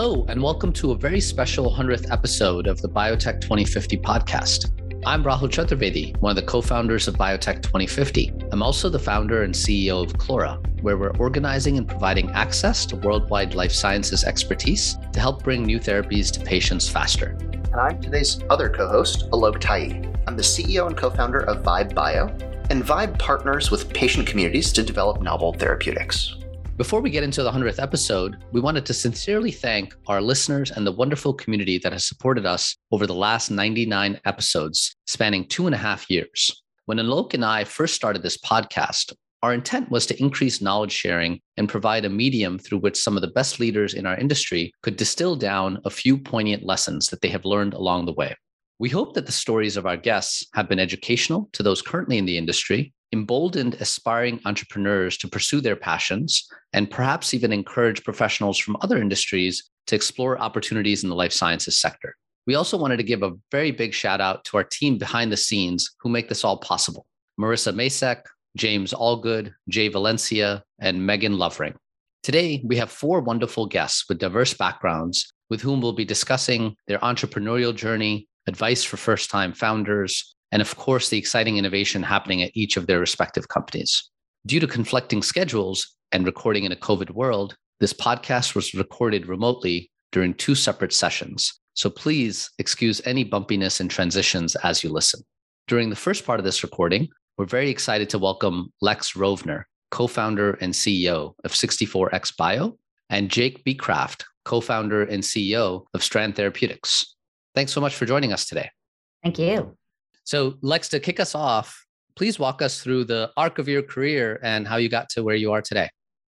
Hello, and welcome to a very special 100th episode of the Biotech 2050 podcast. I'm Rahul Chaturvedi, one of the co founders of Biotech 2050. I'm also the founder and CEO of Clora, where we're organizing and providing access to worldwide life sciences expertise to help bring new therapies to patients faster. And I'm today's other co host, Alok Tayi. I'm the CEO and co founder of Vibe Bio, and Vibe partners with patient communities to develop novel therapeutics. Before we get into the 100th episode, we wanted to sincerely thank our listeners and the wonderful community that has supported us over the last 99 episodes, spanning two and a half years. When Alok and I first started this podcast, our intent was to increase knowledge sharing and provide a medium through which some of the best leaders in our industry could distill down a few poignant lessons that they have learned along the way. We hope that the stories of our guests have been educational to those currently in the industry emboldened aspiring entrepreneurs to pursue their passions, and perhaps even encourage professionals from other industries to explore opportunities in the life sciences sector. We also wanted to give a very big shout out to our team behind the scenes who make this all possible Marissa Masek, James Allgood, Jay Valencia, and Megan Lovering. Today, we have four wonderful guests with diverse backgrounds with whom we'll be discussing their entrepreneurial journey, advice for first time founders, and of course, the exciting innovation happening at each of their respective companies. Due to conflicting schedules and recording in a COVID world, this podcast was recorded remotely during two separate sessions. So please excuse any bumpiness and transitions as you listen. During the first part of this recording, we're very excited to welcome Lex Rovner, co founder and CEO of 64X Bio, and Jake Becraft, co founder and CEO of Strand Therapeutics. Thanks so much for joining us today. Thank you. So, Lex, to kick us off, please walk us through the arc of your career and how you got to where you are today.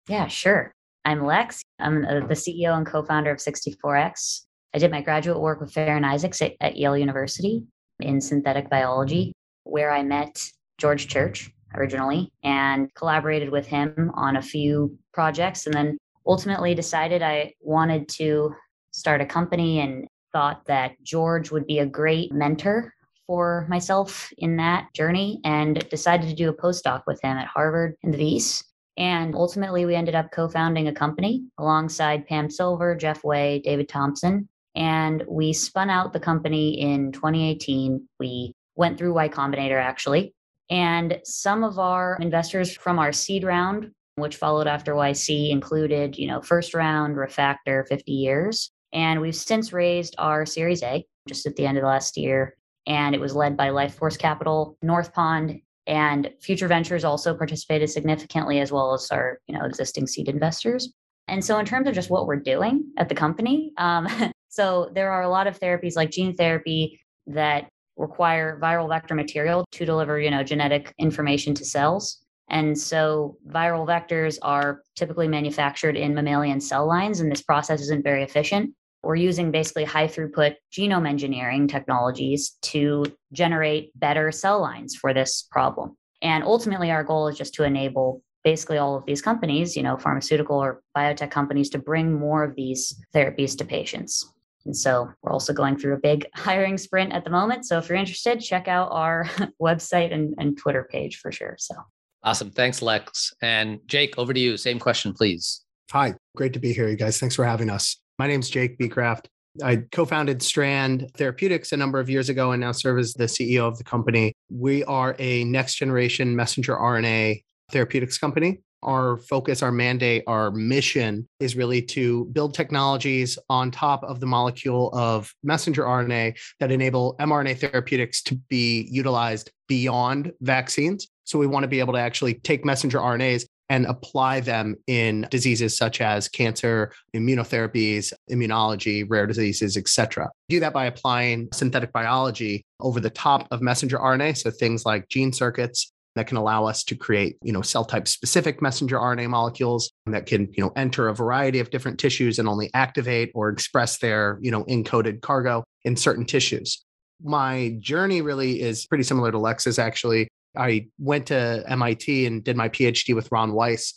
Yeah, sure. I'm Lex. I'm uh, the CEO and co founder of 64X. I did my graduate work with Farren Isaacs at, at Yale University in synthetic biology, where I met George Church originally and collaborated with him on a few projects. And then ultimately decided I wanted to start a company and thought that George would be a great mentor for myself in that journey and decided to do a postdoc with him at Harvard and the Wyss. And ultimately, we ended up co founding a company alongside Pam Silver, Jeff Way, David Thompson. And we spun out the company in 2018. We went through Y Combinator actually. And some of our investors from our seed round, which followed after YC, included, you know, first round, Refactor, 50 years. And we've since raised our Series A just at the end of last year and it was led by Life Force Capital, North Pond, and Future Ventures also participated significantly, as well as our you know existing seed investors. And so, in terms of just what we're doing at the company, um, so there are a lot of therapies like gene therapy that require viral vector material to deliver you know genetic information to cells. And so viral vectors are typically manufactured in mammalian cell lines, and this process isn't very efficient we're using basically high throughput genome engineering technologies to generate better cell lines for this problem. And ultimately, our goal is just to enable basically all of these companies, you know, pharmaceutical or biotech companies, to bring more of these therapies to patients. And so we're also going through a big hiring sprint at the moment. So if you're interested, check out our website and, and Twitter page for sure. So awesome. Thanks, Lex. And Jake, over to you. Same question, please. Hi, great to be here, you guys. Thanks for having us. My name is Jake Becraft. I co founded Strand Therapeutics a number of years ago and now serve as the CEO of the company. We are a next generation messenger RNA therapeutics company. Our focus, our mandate, our mission is really to build technologies on top of the molecule of messenger RNA that enable mRNA therapeutics to be utilized beyond vaccines. So we want to be able to actually take messenger RNAs and apply them in diseases such as cancer, immunotherapies, immunology, rare diseases, etc. Do that by applying synthetic biology over the top of messenger RNA, so things like gene circuits that can allow us to create, you know, cell type specific messenger RNA molecules that can, you know, enter a variety of different tissues and only activate or express their, you know, encoded cargo in certain tissues. My journey really is pretty similar to Lex's actually. I went to MIT and did my PhD with Ron Weiss,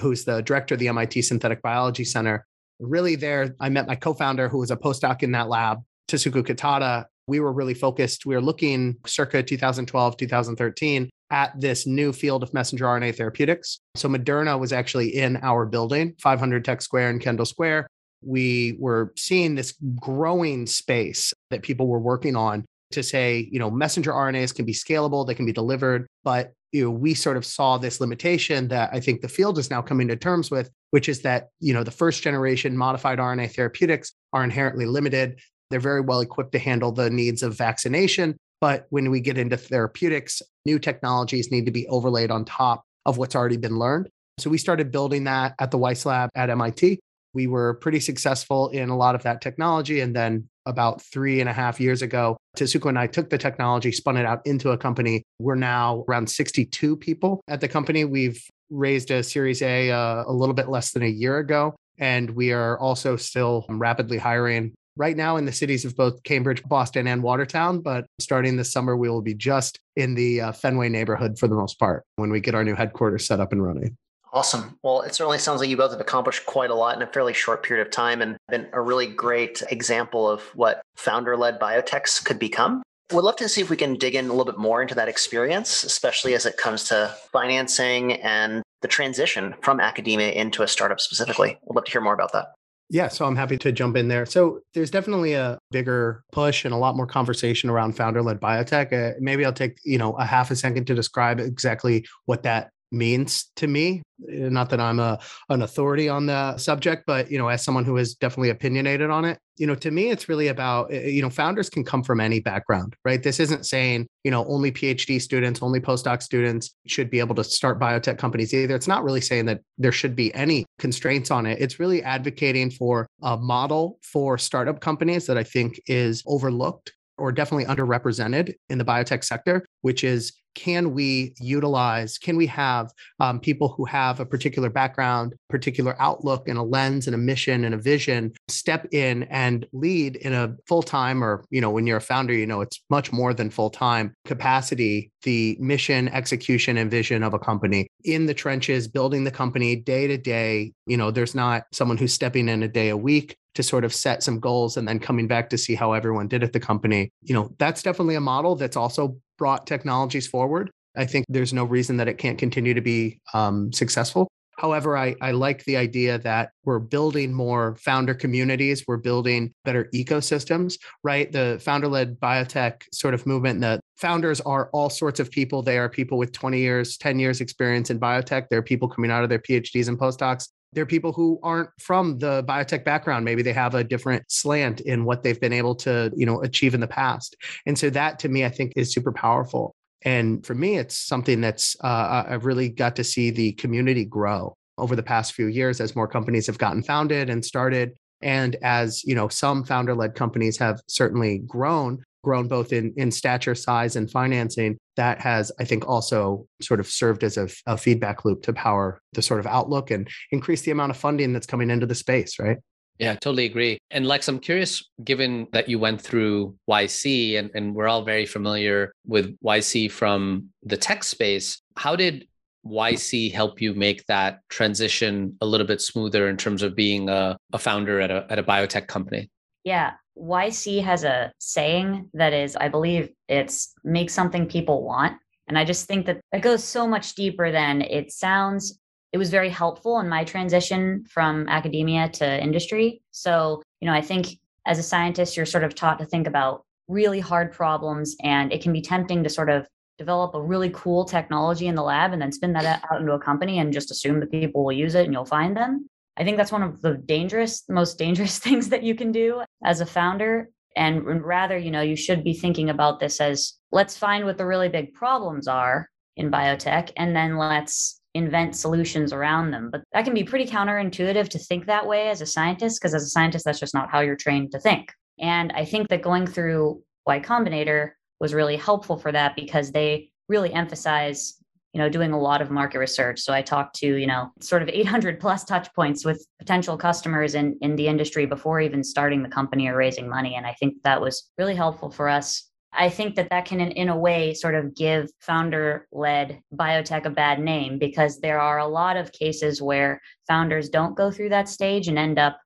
who's the director of the MIT Synthetic Biology Center. Really, there, I met my co founder, who was a postdoc in that lab, Tasuku Kitada. We were really focused. We were looking circa 2012, 2013 at this new field of messenger RNA therapeutics. So Moderna was actually in our building, 500 Tech Square in Kendall Square. we were seeing this growing space that people were working on to say, you know, messenger RNAs can be scalable, they can be delivered, but you know, we sort of saw this limitation that I think the field is now coming to terms with, which is that, you know, the first generation modified RNA therapeutics are inherently limited. They're very well equipped to handle the needs of vaccination. But when we get into therapeutics, new technologies need to be overlaid on top of what's already been learned. So we started building that at the Weiss Lab at MIT. We were pretty successful in a lot of that technology. And then about three and a half years ago, Tasuku and I took the technology, spun it out into a company. We're now around 62 people at the company. We've raised a Series A uh, a little bit less than a year ago. And we are also still rapidly hiring right now in the cities of both Cambridge, Boston, and Watertown. But starting this summer, we will be just in the uh, Fenway neighborhood for the most part when we get our new headquarters set up and running. Awesome. Well, it certainly sounds like you both have accomplished quite a lot in a fairly short period of time and been a really great example of what founder led biotechs could become. We'd love to see if we can dig in a little bit more into that experience, especially as it comes to financing and the transition from academia into a startup specifically. We'd love to hear more about that. Yeah, so I'm happy to jump in there. So there's definitely a bigger push and a lot more conversation around founder-led biotech. Uh, maybe I'll take you know a half a second to describe exactly what that means to me eh, not that i'm a an authority on the subject but you know as someone who is definitely opinionated on it you know to me it's really about eh, you know founders can come from any background right? This isn't saying you know only phd students only postdoc students should be able to start biotech companies either. It's not really saying that there should be any constraints on it. It's really advocating for a model for startup companies that i think is overlooked or definitely underrepresented in the biotech sector, which is can we utilize, can we have um, people who have a particular background, particular outlook, and a lens and a mission and a vision step in and lead in a full time, or, you know, when you're a founder, you know, it's much more than full time capacity, the mission, execution, and vision of a company in the trenches, building the company day to day. You know, there's not someone who's stepping in a day a week to sort of set some goals and then coming back to see how everyone did at the company. You know, that's definitely a model that's also brought technologies forward. I think there's no reason that it can't continue to be um, successful. However, I, I like the idea that we're building more founder communities, we're building better ecosystems, right? The founder led biotech sort of movement, the founders are all sorts of people. They are people with 20 years, 10 years experience in biotech. They're people coming out of their PhDs and postdocs. They're people who aren't from the biotech background. Maybe they have a different slant in what they've been able to, you know, achieve in the past. And so that to me, I think is super powerful. And for me, it's something that's, uh, I've really got to see the community grow over the past few years as more companies have gotten founded and started. And as, you know, some founder led companies have certainly grown, grown both in, in stature, size, and financing, that has, I think, also sort of served as a, a feedback loop to power the sort of outlook and increase the amount of funding that's coming into the space, right? Yeah, totally agree. And Lex, I'm curious, given that you went through YC and, and we're all very familiar with YC from the tech space, how did YC help you make that transition a little bit smoother in terms of being a, a founder at a, at a biotech company? Yeah, YC has a saying that is, I believe it's make something people want. And I just think that it goes so much deeper than it sounds it was very helpful in my transition from academia to industry. So, you know, I think as a scientist, you're sort of taught to think about really hard problems, and it can be tempting to sort of develop a really cool technology in the lab and then spin that out into a company and just assume that people will use it and you'll find them. I think that's one of the dangerous, most dangerous things that you can do as a founder. And rather, you know, you should be thinking about this as let's find what the really big problems are in biotech and then let's invent solutions around them. But that can be pretty counterintuitive to think that way as a scientist, because as a scientist, that's just not how you're trained to think. And I think that going through Y Combinator was really helpful for that because they really emphasize you know doing a lot of market research. So i talked to you know sort of 800 plus touch points with potential customers in in the industry before even starting the company or raising money. And i think that was really helpful for us. I think that that can, in, in a way, sort of give founder led biotech a bad name because there are a lot of cases where founders don't go through that stage and end up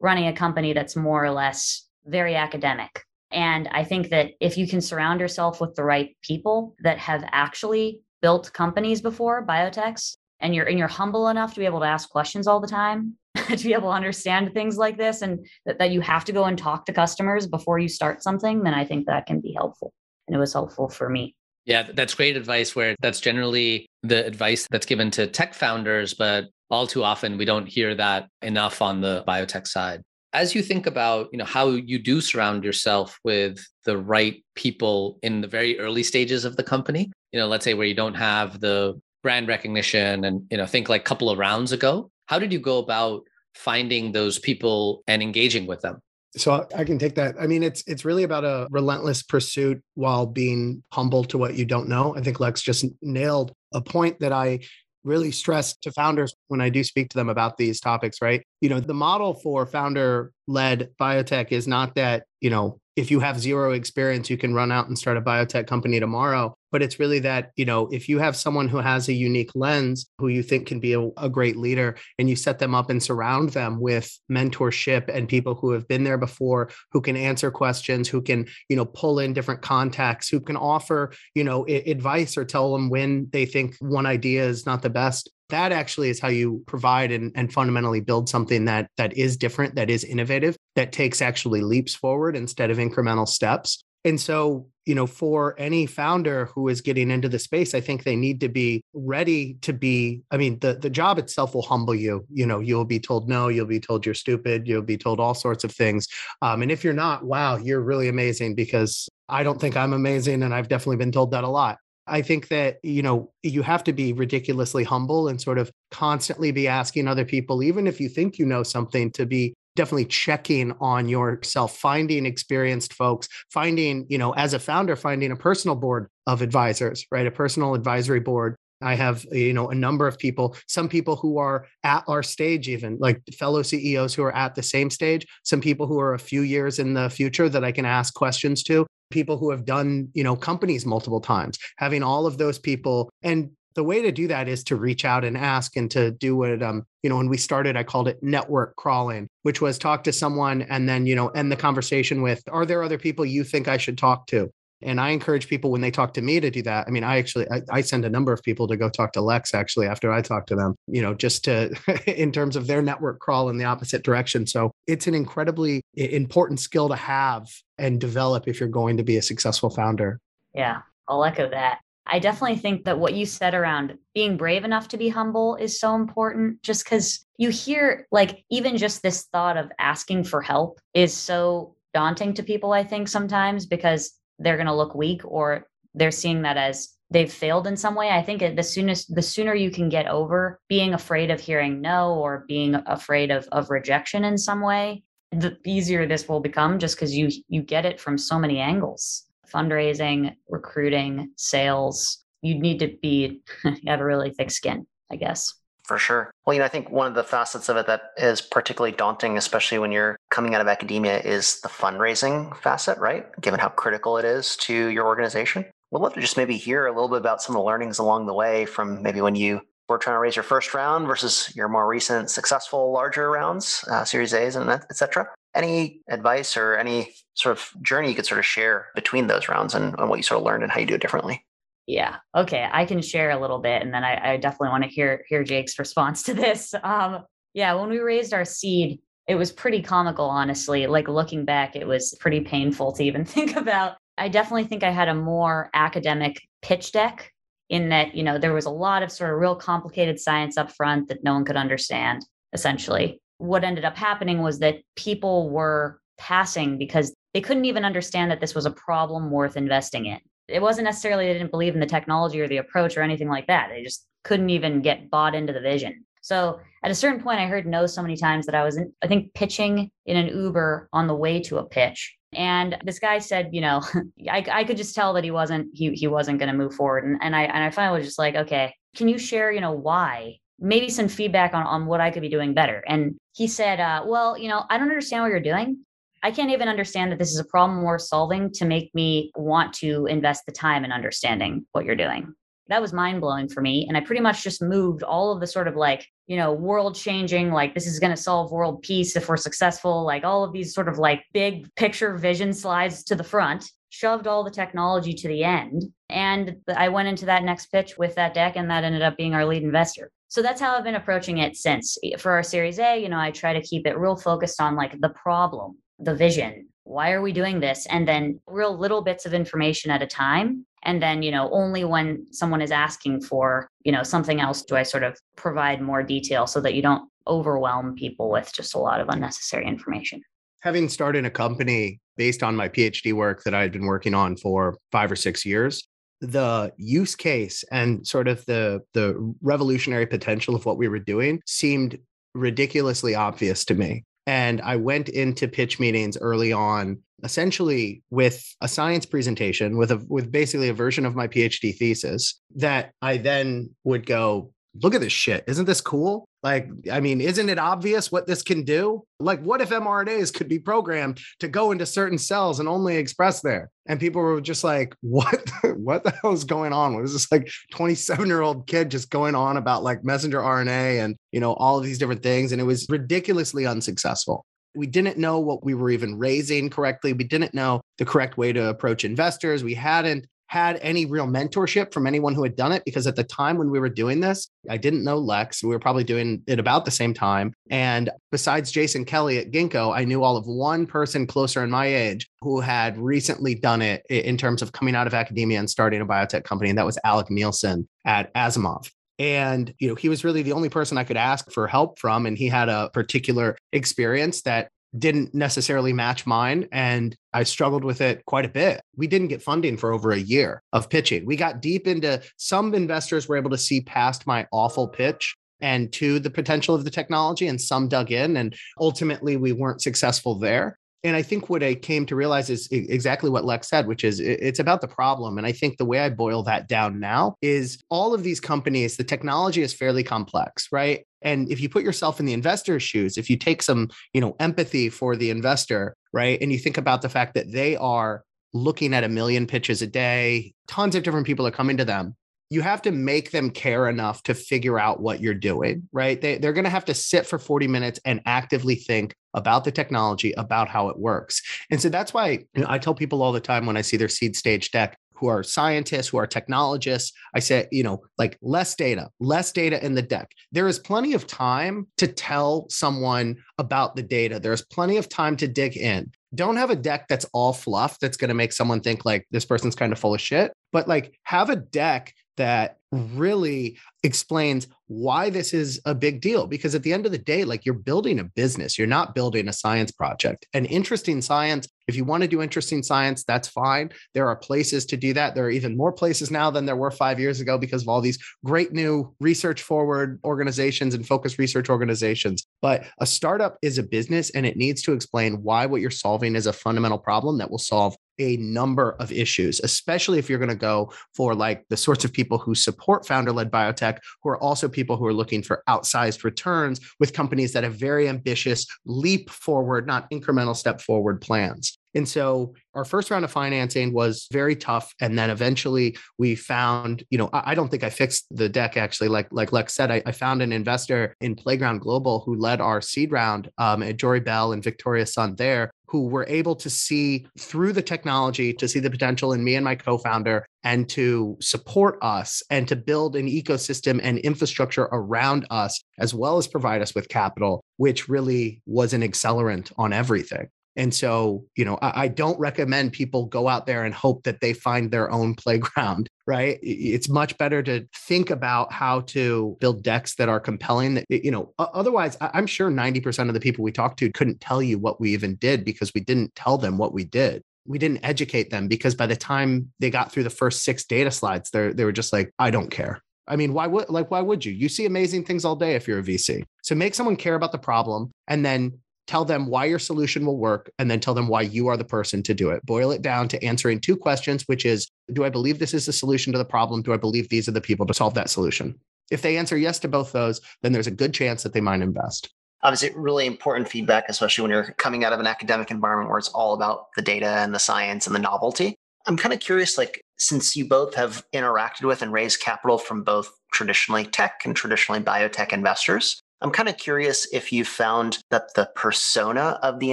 running a company that's more or less very academic. And I think that if you can surround yourself with the right people that have actually built companies before, biotechs, and you're and you're humble enough to be able to ask questions all the time, to be able to understand things like this and that, that you have to go and talk to customers before you start something, then I think that can be helpful. And it was helpful for me. Yeah, that's great advice where that's generally the advice that's given to tech founders, but all too often we don't hear that enough on the biotech side. As you think about, you know, how you do surround yourself with the right people in the very early stages of the company, you know, let's say where you don't have the brand recognition and, you know, think like a couple of rounds ago, how did you go about finding those people and engaging with them? So I can take that. I mean, it's it's really about a relentless pursuit while being humble to what you don't know. I think Lex just nailed a point that I really stress to founders when I do speak to them about these topics, right? You know, the model for founder led biotech is not that, you know, if you have zero experience, you can run out and start a biotech company tomorrow. But it's really that, you know, if you have someone who has a unique lens who you think can be a, a, great leader and you set them up and surround them with mentorship and people who have been there before, who can answer questions, who can, you know, pull in different contacts, who can offer, you know, I- advice or tell them when they think one idea is not the best that actually is how you provide and, and fundamentally build something that that is different that is innovative that takes actually leaps forward instead of incremental steps. And so you know for any founder who is getting into the space i think they need to be ready to be i mean the the job itself will humble you. You know you'll be told no you'll be told you're stupid you'll be told all sorts of things. Um, and if you're not wow you're really amazing because i don't think i'm amazing and i've definitely been told that a lot. I think that, you know, you have to be ridiculously humble and sort of constantly be asking other people, even if you think you know something, to be definitely checking on yourself, finding experienced folks, finding, you know, as a founder, finding a personal board of advisors, right? A personal advisory board I have, you know, a number of people, some people who are at our stage, even like fellow CEOs who are at the same stage, some people who are a few years in the future that I can ask questions to people who have done, you know, companies multiple times, having all of those people. And the way to do that is to reach out and ask and to do what um you know when we started i called it network crawling which was talk to someone and then you know end the conversation with are there other people you think i should talk to and I encourage people when they talk to me to do that. I mean, I actually I, I, send a number of people to go talk to Lex actually after I talk to them, you know, just to in terms of their network crawl in the opposite direction. So it's an incredibly important skill to have and develop if you're going to be a successful founder. Yeah, I'll echo that. I definitely think that what you said around being brave enough to be humble is so important just because you hear like even just this thought of asking for help is so daunting to people, I think, sometimes because they're going to look weak or they're seeing that as they've failed in some way. I think the soonest the sooner you can get over being afraid of hearing no or being afraid of of rejection in some way the easier this will become just because you you get it from so many angles fundraising recruiting sales you need to be you have a really thick skin i guess for sure. Well, you know, I think one of the facets of it that is particularly daunting, especially when you're coming out of academia, is the fundraising facet, right? Given how critical it is to your organization. We'd love to just maybe hear a little bit about some of the learnings along the way from maybe when you were trying to raise your first round versus your more recent successful larger rounds, uh, Series A's, and et cetera. Any advice or any sort of journey you could sort of share between those rounds and, and what you sort of learned and how you do it differently? Yeah. Okay. I can share a little bit, and then I, I definitely want to hear hear Jake's response to this. Um, yeah, when we raised our seed, it was pretty comical, honestly. Like looking back, it was pretty painful to even think about. I definitely think I had a more academic pitch deck in that, you know, there was a lot of sort of real complicated science up front that no one could understand, essentially. What ended up happening was that people were passing because they couldn't even understand that this was a problem worth investing in it wasn't necessarily they didn't believe in the technology or the approach or anything like that. They just couldn't even get bought into the vision. So at a certain point, I heard no so many times that I was, in, I think, pitching in an Uber on the way to a pitch. And this guy said, you know, I, I could just tell that he wasn't he he wasn't going to move forward. And, and I and I finally was just like, okay, can you share, you know, why? Maybe some feedback on on what I could be doing better. And he said, uh, well, you know, I don't understand what you're doing. I can't even understand that this is a problem worth solving to make me want to invest the time in understanding what you're doing. That was mind blowing for me. And I pretty much just moved all of the sort of like, you know, world changing, like this is going to solve world peace if we're successful, like all of these sort of like big picture vision slides to the front, shoved all the technology to the end. And I went into that next pitch with that deck, and that ended up being our lead investor. So that's how I've been approaching it since. Eh, for our Series A, you know, I try to keep it real focused on like the problem, the vision. Why are we doing this? And then real little bits of information at a time. And then, you know, only when someone is asking for, you know, something else do I sort of provide more detail so that you don't overwhelm people with just a lot of unnecessary information. Having started a company based on my PhD work that I had been working on for five or six years, the use case and sort of the the revolutionary potential of what we were doing seemed ridiculously obvious to me. And I went into pitch meetings early on, essentially with a science presentation, with a with basically a version of my PhD thesis that I then would go, look at this shit. Isn't this cool? Like, I mean, isn't it obvious what this can do? Like, what if mRNAs could be programmed to go into certain cells and only express there? And people were just like, what, what the hell is going on? Was this like 27 year old kid just going on about like messenger RNA and, you know, all of these different things? And it was ridiculously unsuccessful. We didn't know what we were even raising correctly. We didn't know the correct way to approach investors. We hadn't had any real mentorship from anyone who had done it because at the time when we were doing this, I didn't know Lex. We were probably doing it about the same time. And besides Jason Kelly at Ginkgo, I knew all of one person closer in my age who had recently done it in terms of coming out of academia and starting a biotech company. And that was Alec Nielsen at Asimov. And, you know, he was really the only person I could ask for help from. And he had a particular experience that didn't necessarily match mine and I struggled with it quite a bit. We didn't get funding for over a year of pitching. We got deep into some investors were able to see past my awful pitch and to the potential of the technology and some dug in and ultimately we weren't successful there and I think what I came to realize is exactly what Lex said, which is it's about the problem. And I think the way I boil that down now is all of these companies, the technology is fairly complex, right? And if you put yourself in the investor's shoes, if you take some, you know, empathy for the investor, right? And you think about the fact that they are looking at a million pitches a day, tons of different people are coming to them you have to make them care enough to figure out what you're doing, right? They, they're going to have to sit for 40 minutes and actively think about the technology, about how it works. And so that's why you know, I tell people all the time when I see their seed stage deck who are scientists, who are technologists, I say, you know, like less data, less data in the deck. There is plenty of time to tell someone about the data. There's plenty of time to dig in don't have a deck that's all fluff that's going to make someone think like this person's kind of full of shit but like have a deck that really explains why this is a big deal because at the end of the day like you're building a business you're not building a science project. And interesting science if you want to do interesting science that's fine. There are places to do that. There are even more places now than there were 5 years ago because of all these great new research forward organizations and focused research organizations. But a startup is a business and it needs to explain why what you're solving is a fundamental problem that will solve a number of issues, especially if you're going to go for like the sorts of people who support founder led biotech, who are also people who are looking for outsized returns with companies that have very ambitious leap forward, not incremental step forward plans. And so our first round of financing was very tough. And then eventually we found, you know, I, don't think I fixed the deck actually, like like Lex said, I, I found an investor in Playground Global who led our seed round um, at Jory Bell and Victoria Sun there, who were able to see through the technology to see the potential in me and my co-founder and to support us and to build an ecosystem and infrastructure around us as well as provide us with capital which really was an accelerant on everything and so, you know, I, I, don't recommend people go out there and hope that they find their own playground, right? It's much better to think about how to build decks that are compelling. That, you know, otherwise, I'm sure 90% of the people we talked to couldn't tell you what we even did because we didn't tell them what we did. We didn't educate them because by the time they got through the first six data slides, they they were just like, I don't care. I mean, why would like why would you? You see amazing things all day if you're a VC. So make someone care about the problem and then tell them why your solution will work, and then tell them why you are the person to do it. Boil it down to answering two questions, which is Do I believe this is the solution to the problem? Do I believe these are the people to solve that solution? If they answer yes to both those, then there's a good chance that they might invest. Obviously, really important feedback, especially when you're coming out of an academic environment where it's all about the data and the science and the novelty. I'm kind of curious, like, since you both have interacted with and raised capital from both traditionally tech and traditionally biotech investors, I'm kind of curious if you found that the persona of the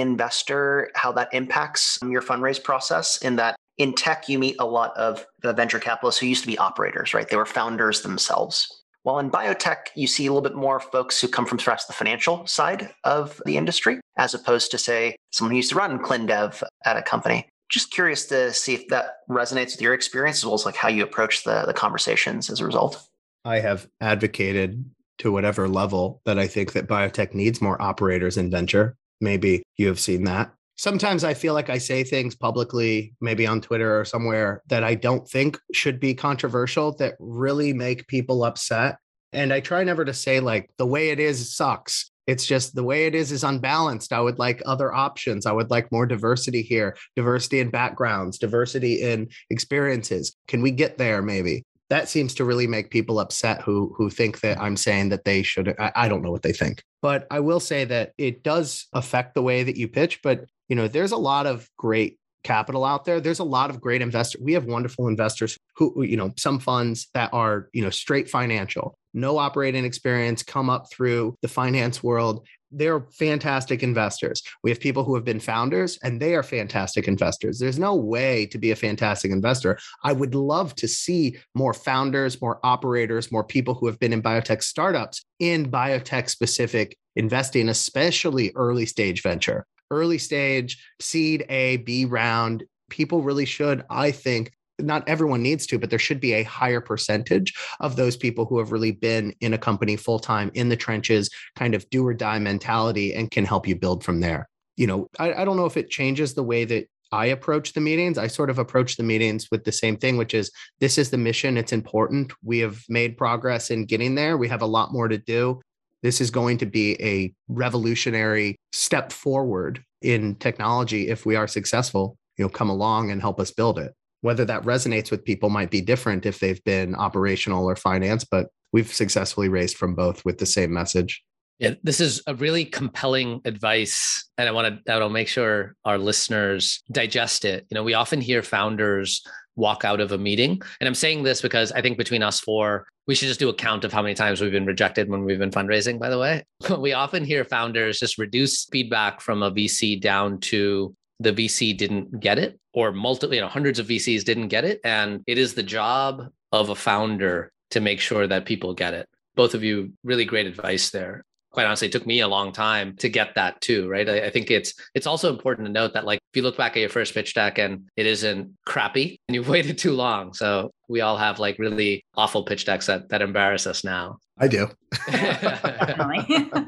investor, how that impacts your fundraise process, in that in tech, you meet a lot of venture capitalists who used to be operators, right? They were founders themselves. While in biotech, you see a little bit more folks who come from perhaps the financial side of the industry, as opposed to, say, someone who used to run ClinDev at a company. Just curious to see if that resonates with your experience as well as like how you approach the, the conversations as a result. I have advocated to whatever level that I think that biotech needs more operators in venture. Maybe you have seen that. Sometimes I feel like I say things publicly, maybe on Twitter or somewhere, that I don't think should be controversial, that really make people upset. And I try never to say, like, the way it is sucks. It's just the way it is is unbalanced. I would like other options. I would like more diversity here, diversity in backgrounds, diversity in experiences. Can we get there maybe? That seems to really make people upset who who think that I'm saying that they should. I, I, don't know what they think, but I will say that it does affect the way that you pitch. But you know, there's a lot of great capital out there. There's a lot of great investors. We have wonderful investors who, you know, some funds that are you know straight financial, no operating experience, come up through the finance world they're fantastic investors. We have people who have been founders and they are fantastic investors. There's no way to be a fantastic investor. I would love to see more founders, more operators, more people who have been in biotech startups in biotech specific investing, especially early stage venture. Early stage, seed A, B round, people really should, I think, not everyone needs to, but there should be a higher percentage of those people who have really been in a company full time in the trenches, kind of do or die mentality, and can help you build from there. You know, I, I don't know if it changes the way that I approach the meetings. I sort of approach the meetings with the same thing, which is this is the mission. It's important. We have made progress in getting there. We have a lot more to do. This is going to be a revolutionary step forward in technology if we are successful. You know, come along and help us build it whether that resonates with people might be different if they've been operational or finance, but we've successfully raised from both with the same message. Yeah, this is a really compelling advice, and I want to. I will make sure our listeners digest it. You know, we often hear founders walk out of a meeting, and I'm saying this because I think between us four, we should just do a count of how many times we've been rejected when we've been fundraising. By the way, we often hear founders just reduce feedback from a VC down to the VC didn't get it, or multiple, you know, hundreds of VCs didn't get it. And it is the job of a founder to make sure that people get it. Both of you, really great advice there. Quite honestly, it took me a long time to get that too, right? I, I think it's it's also important to note that like if you look back at your first pitch deck and it isn't crappy and you've waited too long. So we all have like really awful pitch decks that that embarrass us now. I do. Definitely.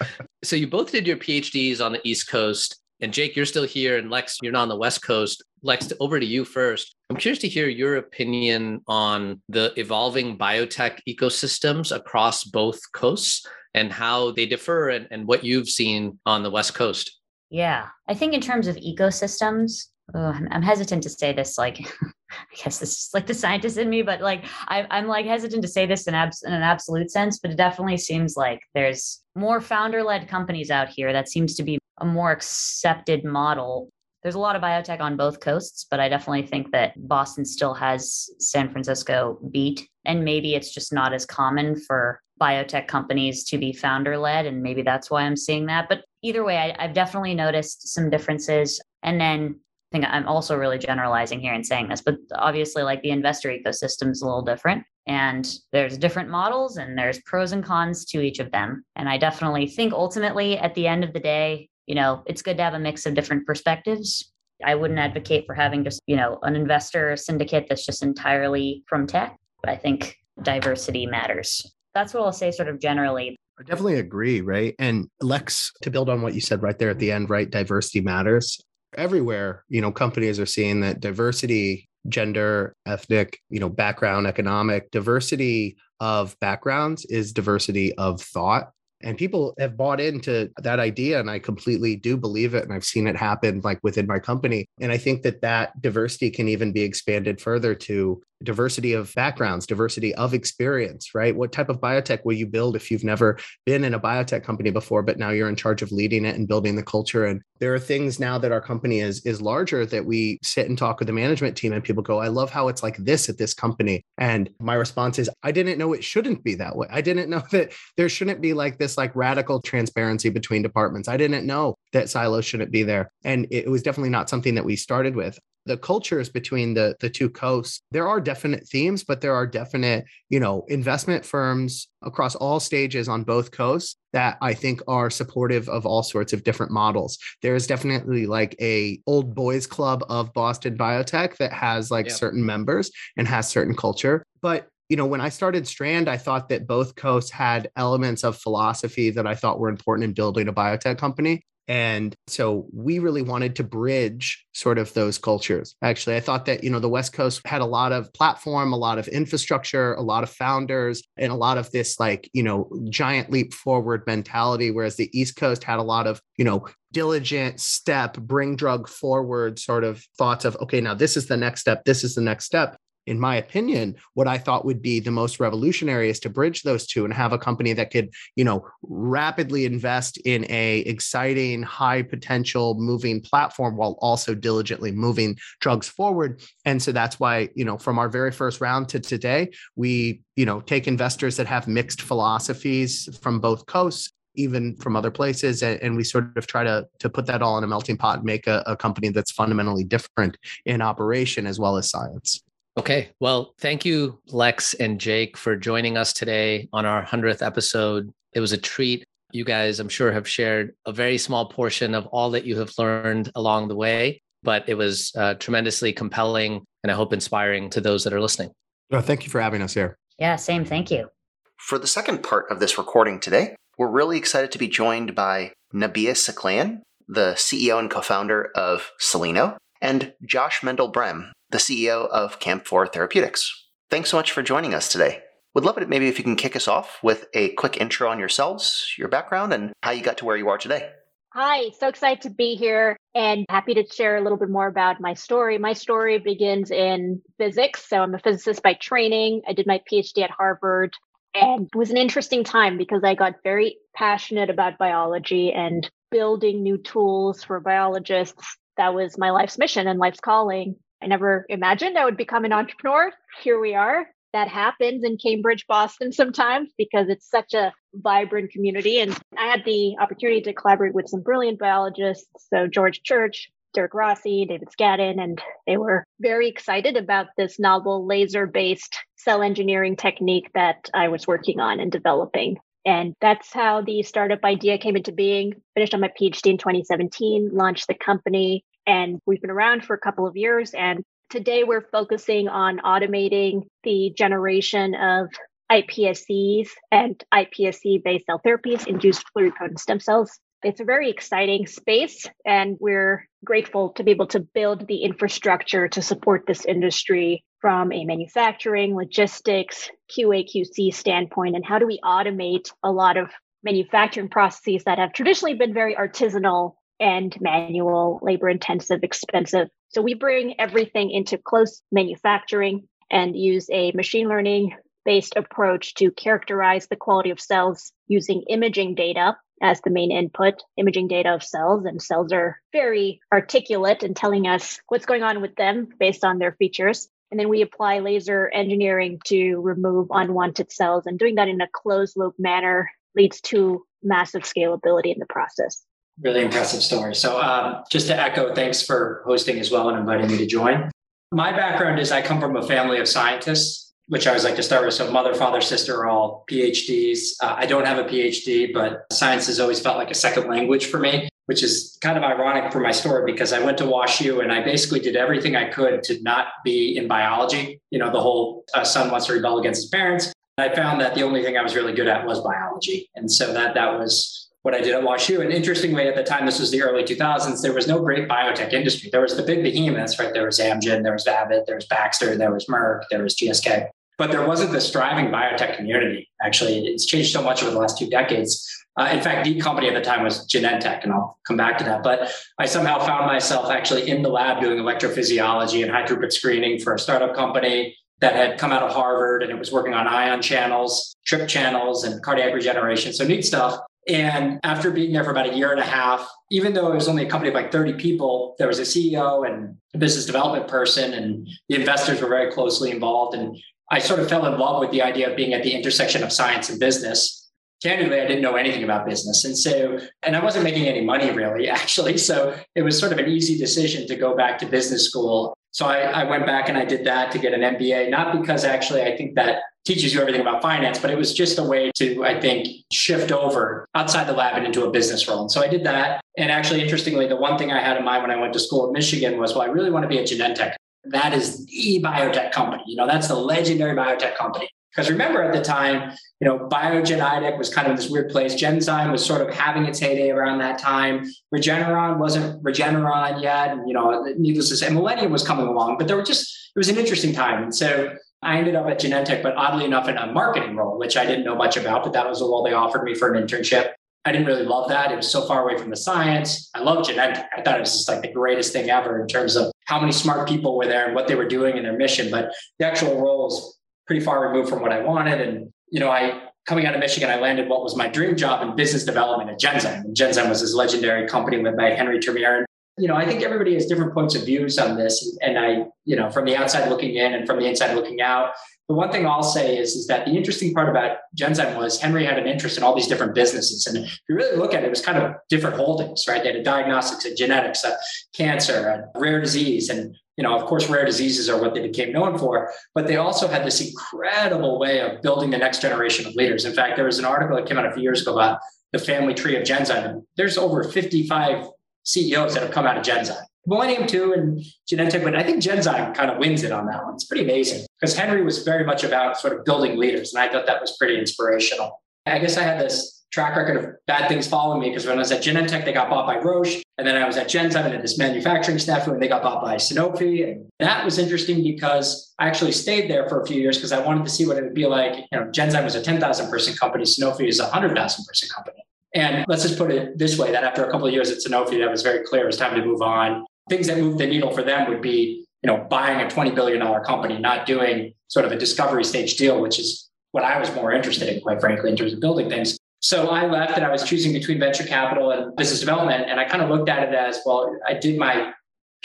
So you both did your PhDs on the East Coast. And Jake, you're still here, and Lex, you're not on the West Coast. Lex, over to you first. I'm curious to hear your opinion on the evolving biotech ecosystems across both coasts and how they differ and, and what you've seen on the West Coast. Yeah, I think in terms of ecosystems, oh, I'm, hesitant to say this. Like, I guess this is like the scientist in me, but like I, am like hesitant to say this in, abs- in an absolute sense. But it definitely seems like there's more founder-led companies out here that seems to be a more accepted model. There's a lot of biotech on both coasts, but I definitely think that Boston still has San Francisco beat. And maybe it's just not as common for biotech companies to be founder led. And maybe that's why I'm seeing that. But either way, I, have definitely noticed some differences. And then I think I'm also really generalizing here and saying this, but obviously, like the investor ecosystem is a little different. And there's different models and there's pros and cons to each of them. And I definitely think ultimately, at the end of the day, you know, it's good to have a mix of different perspectives. I wouldn't advocate for having just, you know, an investor syndicate that's just entirely from tech, but I think diversity matters. That's what I'll say sort of generally. I definitely agree, right? And Lex, to build on what you said right there at the end, right? Diversity matters. Everywhere, you know, companies are seeing that diversity, gender, ethnic, you know, background, economic, diversity of backgrounds is diversity of thought and people have bought into that idea and i completely do believe it and i've seen it happen like within my company. And i think that that diversity can even be expanded further to diversity of backgrounds, diversity of experience, right? What type of biotech will you build if you've never been in a biotech company before, but now you're in charge of leading it and building the culture? And there are things now that our company is is larger that we sit and talk with the management team and people go, I love how it's like this at this company. And my response is, I didn't know it shouldn't be that way. I didn't know that there shouldn't be like this like radical transparency between departments. I didn't know that silos shouldn't be there. And it was definitely not something that we started with. The cultures between the the two coasts there are definite themes but there are definite you know investment firms across all stages on both coasts that i think are supportive of all sorts of different models there is definitely like a old boys club of boston biotech that has like yep. certain members and has certain culture but you know, when I started Strand, I thought that both coasts had elements of philosophy that I thought were important in building a biotech company. And so we really wanted to bridge sort of those cultures. Actually, I thought that, you know, the West Coast had a lot of platform, a lot of infrastructure, a lot of founders, and a lot of this like, you know, giant leap forward mentality. Whereas the East Coast had a lot of, you know, diligent step, bring drug forward sort of thoughts of, okay, now this is the next step, this is the next step in my opinion, what I thought would be the most revolutionary is to bridge those two and have a company that could, you know, rapidly invest in a exciting, high potential moving platform while also diligently moving drugs forward. And so that's why, you know, from our very first round to today, we, you know, take investors that have mixed philosophies from both coasts even from other places and, we sort of try to to put that all in a melting pot and make a, a company that's fundamentally different in operation as well as science Okay. Well, thank you, Lex and Jake, for joining us today on our 100th episode. It was a treat. You guys, I'm sure, have shared a very small portion of all that you have learned along the way, but it was uh, tremendously compelling and I hope inspiring to those that are listening. Thank you for having us here. Yeah, same. Thank you. For the second part of this recording today, we're really excited to be joined by Nabiha Saklayen, the CEO and co founder of Cellino, and Josh Mandel-Brehm, the CEO of Camp4 Therapeutics. Thanks so much for joining us today. Would love it maybe if you can kick us off with a quick intro on yourselves, your background, and how you got to where you are today. Hi, so excited to be here and happy to share a little bit more about my story. My story begins in physics. So I'm a physicist by training. I did my PhD at Harvard and it was an interesting time because I got very passionate about biology and building new tools for biologists. That was my life's mission and life's calling. I never imagined I would become an entrepreneur. Here we are. That happens in Cambridge, Boston sometimes because it's such a vibrant community. And I had the opportunity to collaborate with some brilliant biologists. So, George Church, Derek Rossi, David Scadden, and they were very excited about this novel laser based cell engineering technique that I was working on and developing. And that's how the startup idea came into being. Finished on my PhD in 2017, launched the company, and we've been around for a couple of years. And today we're focusing on automating the generation of iPSCs and iPSC based cell therapies, induced pluripotent stem cells. It's a very exciting space, and we're grateful to be able to build the infrastructure to support this industry from a manufacturing, logistics, QA, QC standpoint. And how do we automate a lot of manufacturing processes that have traditionally been very artisanal and manual, labor intensive, expensive. So we bring everything into close manufacturing and use a machine learning based approach to characterize the quality of cells using imaging data as the main input, imaging data of cells. And cells are very articulate and telling us what's going on with them based on their features. And then we apply laser engineering to remove unwanted cells. And doing that in a closed loop manner leads to massive scalability in the process really impressive story. So, um, just to echo, thanks for hosting as well and inviting me to join. My background is I come from a family of scientists, which I always like to start with. So, mother, father, sister are all PhDs. Uh, I don't have a PhD, but science has always felt like a second language for me, which is kind of ironic for my story because I went to WashU and I basically did everything I could to not be in biology. You know, the whole uh, son wants to rebel against his parents. I found that the only thing I was really good at was biology. And so that that was what I did at WashU. And interestingly, at the time, this was the early 2000s, there was no great biotech industry. There was the big behemoths, right? There was Amgen, there was Abbott, there was Baxter, there was Merck, there was GSK. But there wasn't this thriving biotech community. Actually, it's changed so much over the last two decades. Uh, in fact, the company at the time was Genentech, and I'll come back to that. But I somehow found myself actually in the lab doing electrophysiology and high throughput screening for a startup company that had come out of Harvard and it was working on ion channels, TRP channels, and cardiac regeneration. So neat stuff. And after being there for about a year and a half, even though it was only a company of like 30 people, there was a CEO and a business development person, and the investors were very closely involved. And I sort of fell in love with the idea of being at the intersection of science and business. candidly, I didn't know anything about business. And so, and I wasn't making any money really, actually. So it was sort of an easy decision to go back to business school. So I, I went back and I did that to get an MBA, not because actually I think that teaches you everything about finance, but it was just a way to, I think, shift over outside the lab and into a business role. And so I did that. And actually, interestingly, the one thing I had in mind when I went to school at Michigan was, well, I really want to be at Genentech. That is the biotech company. You know, that's the legendary biotech company. Because remember at the time, you know, Biogen Idec was kind of this weird place. Genzyme was sort of having its heyday around that time. Regeneron wasn't Regeneron yet. And, you know, needless to say, Millennium was coming along, but there were just, it was an interesting time. And so I ended up at Genentech, but oddly enough, in a marketing role, which I didn't know much about, but that was the role they offered me for an internship. I didn't really love that. It was so far away from the science. I love Genentech. I thought it was just like the greatest thing ever in terms of how many smart people were there and what they were doing and their mission. But the actual role roles pretty far removed from what I wanted. And, you know, I coming out of Michigan, I landed what was my dream job in business development at Genzyme. And Genzyme was this legendary company led by Henry Termeer And you know, I think everybody has different points of views on this. And I, you know, from the outside looking in and from the inside looking out, the one thing I'll say is, is that the interesting part about Genzyme was Henry had an interest in all these different businesses. And if you really look at it, it was kind of different holdings, right? They had a diagnostics, a genetics, a cancer, a rare disease. And, you know, of course, rare diseases are what they became known for, but they also had this incredible way of building the next generation of leaders. In fact, there was an article that came out a few years ago about the family tree of Genzyme. There's over 55 CEOs that have come out of Genzyme. Millennium too and Genentech, but I think Genzyme kind of wins it on that one. It's pretty amazing because Henry was very much about sort of building leaders. And I thought that was pretty inspirational. I guess I had this track record of bad things following me because when I was at Genentech, they got bought by Roche. And then I was at Genzyme and at this manufacturing snafu and they got bought by Sanofi. And that was interesting because I actually stayed there for a few years because I wanted to see what it would be like. You know, Genzyme was a 10,000 person company. Sanofi is a 100,000 person company. And let's just put it this way that after a couple of years at Sanofi, that was very clear it was time to move on. Things that moved the needle for them would be, you know, buying a $20 billion company, not doing sort of a discovery stage deal, which is what I was more interested in, quite frankly, in terms of building things. So I left and I was choosing between venture capital and business development. And I kind of looked at it as well, I did my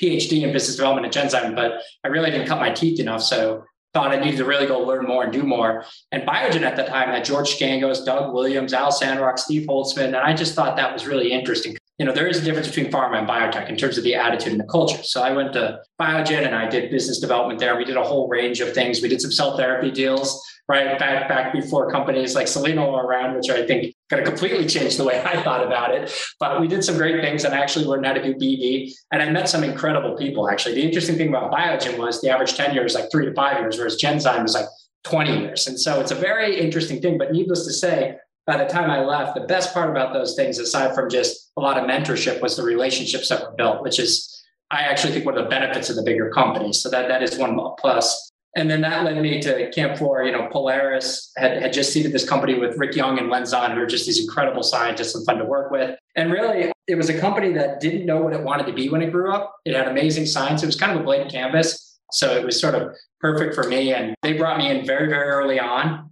PhD in business development at Genzyme, but I really didn't cut my teeth enough. So thought I needed to really go learn more and do more. And Biogen at the time had George Scangos, Doug Williams, Al Sandrock, Steve Holtzman. And I just thought that was really interesting. You know, there is a difference between pharma and biotech in terms of the attitude and the culture. So I went to Biogen and I did business development there. We did a whole range of things. We did some cell therapy deals right back back before companies like Cellino were around, which I think kind of completely changed the way I thought about it. But we did some great things and I actually learned how to do BD. And I met some incredible people. Actually, the interesting thing about Biogen was the average tenure is like three to five years, whereas Genzyme was like 20 years. And so it's a very interesting thing. But needless to say, by the time I left, the best part about those things, aside from just a lot of mentorship, was the relationships that were built, which is I actually think one of the benefits of the bigger companies. So that that is one plus. And then that led me to CAMP4. You know, Polaris had, had just seeded this company with Rick Young and Len Zon, who are just these incredible scientists and fun to work with. And really, it was a company that didn't know what it wanted to be when it grew up. It had amazing science. It was kind of a blank canvas. So it was sort of perfect for me. And they brought me in very, very early on.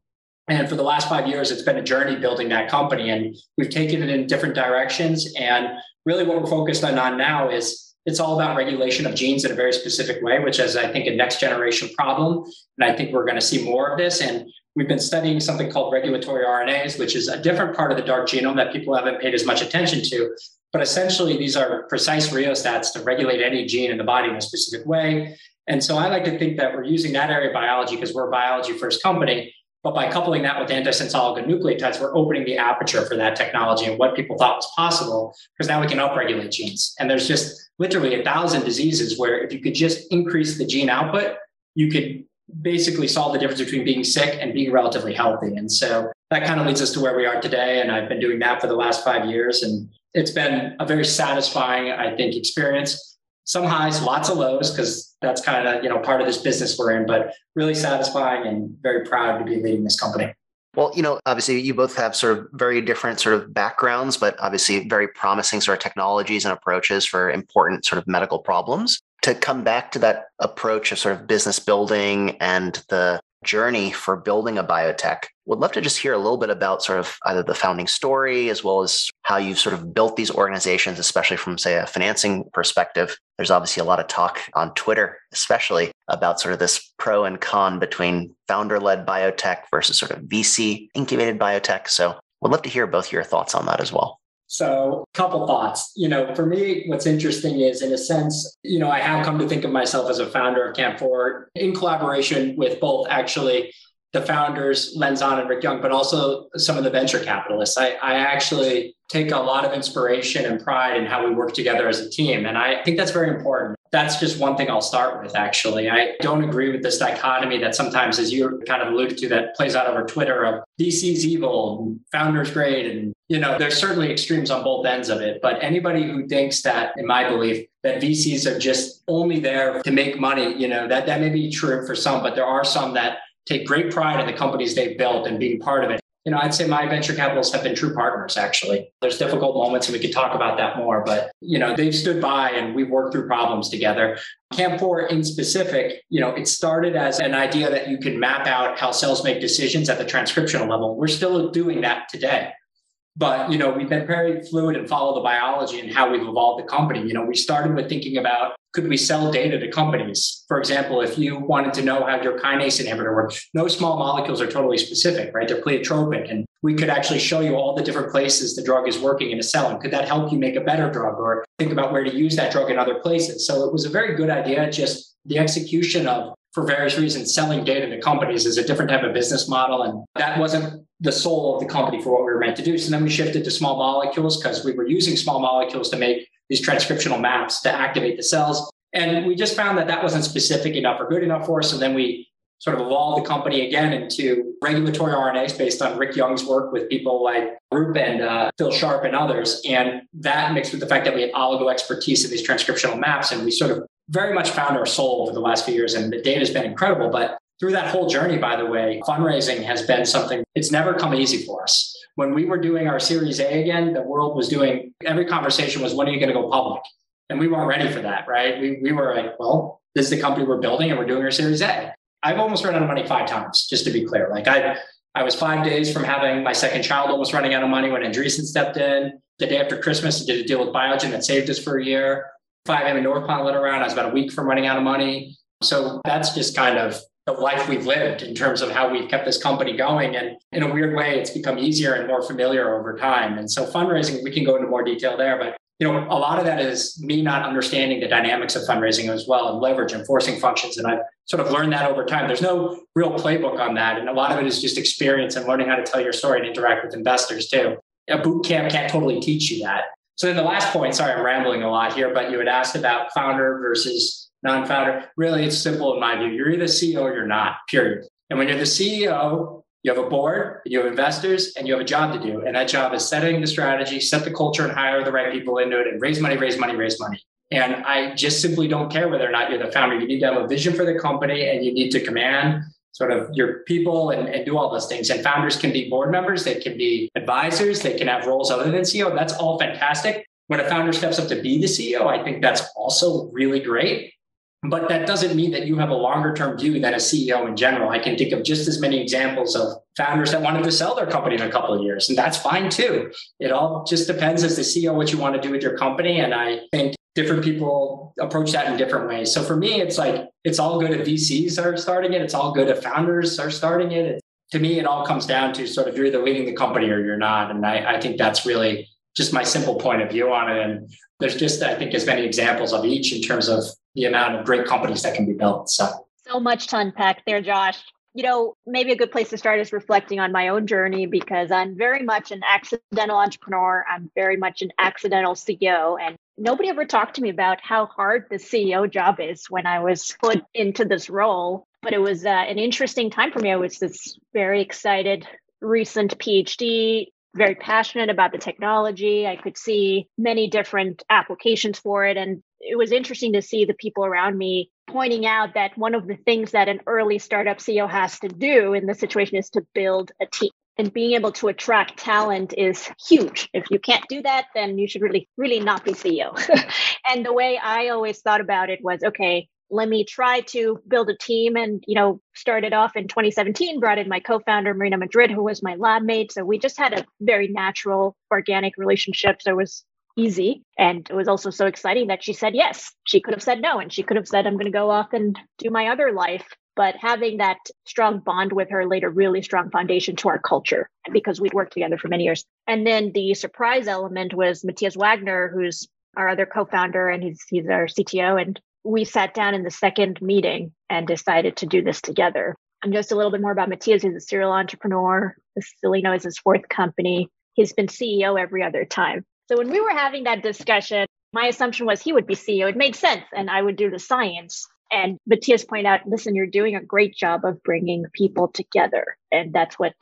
And for the last five years, it's been a journey building that company. And we've taken it in different directions. And really, what we're focused on, on now is it's all about regulation of genes in a very specific way, which is, I think, a next generation problem. And I think we're going to see more of this. And we've been studying something called regulatory RNAs, which is a different part of the dark genome that people haven't paid as much attention to. But essentially, these are precise rheostats to regulate any gene in the body in a specific way. And so I like to think that we're using that area of biology because we're a biology first company but by coupling that with antisense oligonucleotides, we're opening the aperture for that technology and what people thought was possible, because now we can upregulate genes. And there's just literally a thousand diseases where if you could just increase the gene output, you could basically solve the difference between being sick and being relatively healthy. And so that kind of leads us to where we are today. And I've been doing that for the last five years. And it's been a very satisfying, I think, experience some highs, lots of lows, because that's kind of you know part of this business we're in. But really satisfying and very proud to be leading this company. Well, you know, obviously you both have sort of very different sort of backgrounds, but obviously very promising sort of technologies and approaches for important sort of medical problems. To come back to that approach of sort of business building and the journey for building a biotech. Would love to just hear a little bit about sort of either the founding story as well as how you've sort of built these organizations, especially from, say, a financing perspective. There's obviously a lot of talk on Twitter, especially about sort of this pro and con between founder led biotech versus sort of VC incubated biotech. So Would love to hear both your thoughts on that as well. So, a couple thoughts. You know, for me, what's interesting is, in a sense, you know, I have come to think of myself as a founder of Camp Four in collaboration with both actually the founders, Len Zon and Rick Young, but also some of the venture capitalists. I, I actually take a lot of inspiration and pride in how we work together as a team. And I think that's very important. That's just one thing I'll start with, actually. I don't agree with this dichotomy that sometimes, as you kind of alluded to, that plays out over Twitter of VC's evil, founders great. And, you know, there's certainly extremes on both ends of it. But anybody who thinks that, in my belief, that VCs are just only there to make money, you know, that, that may be true for some, but there are some that take great pride in the companies they've built and being part of it. You know, I'd say my venture capitalists have been true partners, actually. There's difficult moments and we could talk about that more, but, you know, they've stood by and we've worked through problems together. Camp 4 in specific, you know, it started as an idea that you can map out how cells make decisions at the transcriptional level. We're still doing that today but you know we've been very fluid and follow the biology and how we've evolved the company you know we started with thinking about could we sell data to companies for example if you wanted to know how your kinase inhibitor works no small molecules are totally specific right they're pleiotropic and we could actually show you all the different places the drug is working in a cell and could that help you make a better drug or think about where to use that drug in other places so it was a very good idea just the execution of for various reasons, selling data to companies is a different type of business model. And that wasn't the soul of the company for what we were meant to do. So then we shifted to small molecules because we were using small molecules to make these transcriptional maps to activate the cells. And we just found that that wasn't specific enough or good enough for us. So then we sort of evolved the company again into regulatory RNAs based on Rick Young's work with people like Roop and uh, Phil Sharp and others. And that mixed with the fact that we had oligo expertise in these transcriptional maps. And we sort of very much found our soul over the last few years, and the data has been incredible. But through that whole journey, by the way, fundraising has been something, it's never come easy for us. When we were doing our Series A again, the world was doing, every conversation was, when are you going to go public? And we weren't ready for that, right? We, we were like, well, this is the company we're building and we're doing our Series A. I've almost run out of money five times, just to be clear. Like I, I was five days from having my second child almost running out of money when Andreessen stepped in. The day after Christmas, I did a deal with Biogen that saved us for a year. 5AM in Northpond let around. I was about a week from running out of money. So that's just kind of the life we've lived in terms of how we've kept this company going. And in a weird way, it's become easier and more familiar over time. And so fundraising, we can go into more detail there, but you know, a lot of that is me not understanding the dynamics of fundraising as well and leverage and forcing functions. And I've sort of learned that over time. There's no real playbook on that. And a lot of it is just experience and learning how to tell your story and interact with investors too. A boot camp can't totally teach you that. So then the last point, sorry, I'm rambling a lot here, but you had asked about founder versus non-founder. Really, it's simple in my view. You're either CEO or you're not, period. And when you're the CEO, you have a board, you have investors, and you have a job to do. And that job is setting the strategy, set the culture, and hire the right people into it, and raise money, raise money, raise money. And I just simply don't care whether or not you're the founder. You need to have a vision for the company and you need to command sort of your people and, and, do all those things. And founders can be board members, they can be advisors, they can have roles other than CEO. That's all fantastic. When a founder steps up to be the CEO, I think that's also really great. But that doesn't mean that you have a longer term view than a CEO in general. I can think of just as many examples of founders that wanted to sell their company in a couple of years, and that's fine too. It all just depends as the CEO what you want to do with your company. And I think different people approach that in different ways. So for me, it's like it's all good if VCs are starting it. It's all good if founders are starting it. it to me, it all comes down to sort of you're either leading the company or you're not. And I, I think that's really just my simple point of view on it. And there's just, I think, as many examples of each in terms of the amount of great companies that can be built. So, so much to unpack there, Josh you know, maybe a good place to start is reflecting on my own journey because I'm very much an accidental entrepreneur. I'm very much an accidental CEO. And nobody ever talked to me about how hard the CEO job is when I was put into this role. But it was uh, an interesting time for me. I was this very excited, recent PhD, very passionate about the technology. I could see many different applications for it. And it was interesting to see the people around me pointing out that one of the things that an early startup CEO has to do in this situation is to build a team. And being able to attract talent is huge. If you can't do that, then you should really, really not be CEO. and the way I always thought about it was okay, let me try to build a team and you know started off in 2017 brought in my co-founder marinna madrid who was my lab mate so we just had a very natural organic relationship so it was easy. And it was also so exciting that she said yes. She could have said no, and she could have said, I'm going to go off and do my other life. but having that strong bond with her laid a really strong foundation to our culture because we'd worked together for many years. And then the surprise element was Matthias Wagner, who's our other co-founder and he's he's our CTO. And we sat down in the second meeting and decided to do this together. And just a little bit more about Matthias. He's a serial entrepreneur. Cellino is his fourth company. He's been CEO every other time. So when we were having that discussion, my assumption was he would be CEO. It made sense, and I would do the science. And Matthias pointed out, listen, you're doing a great job of bringing people together. And that's what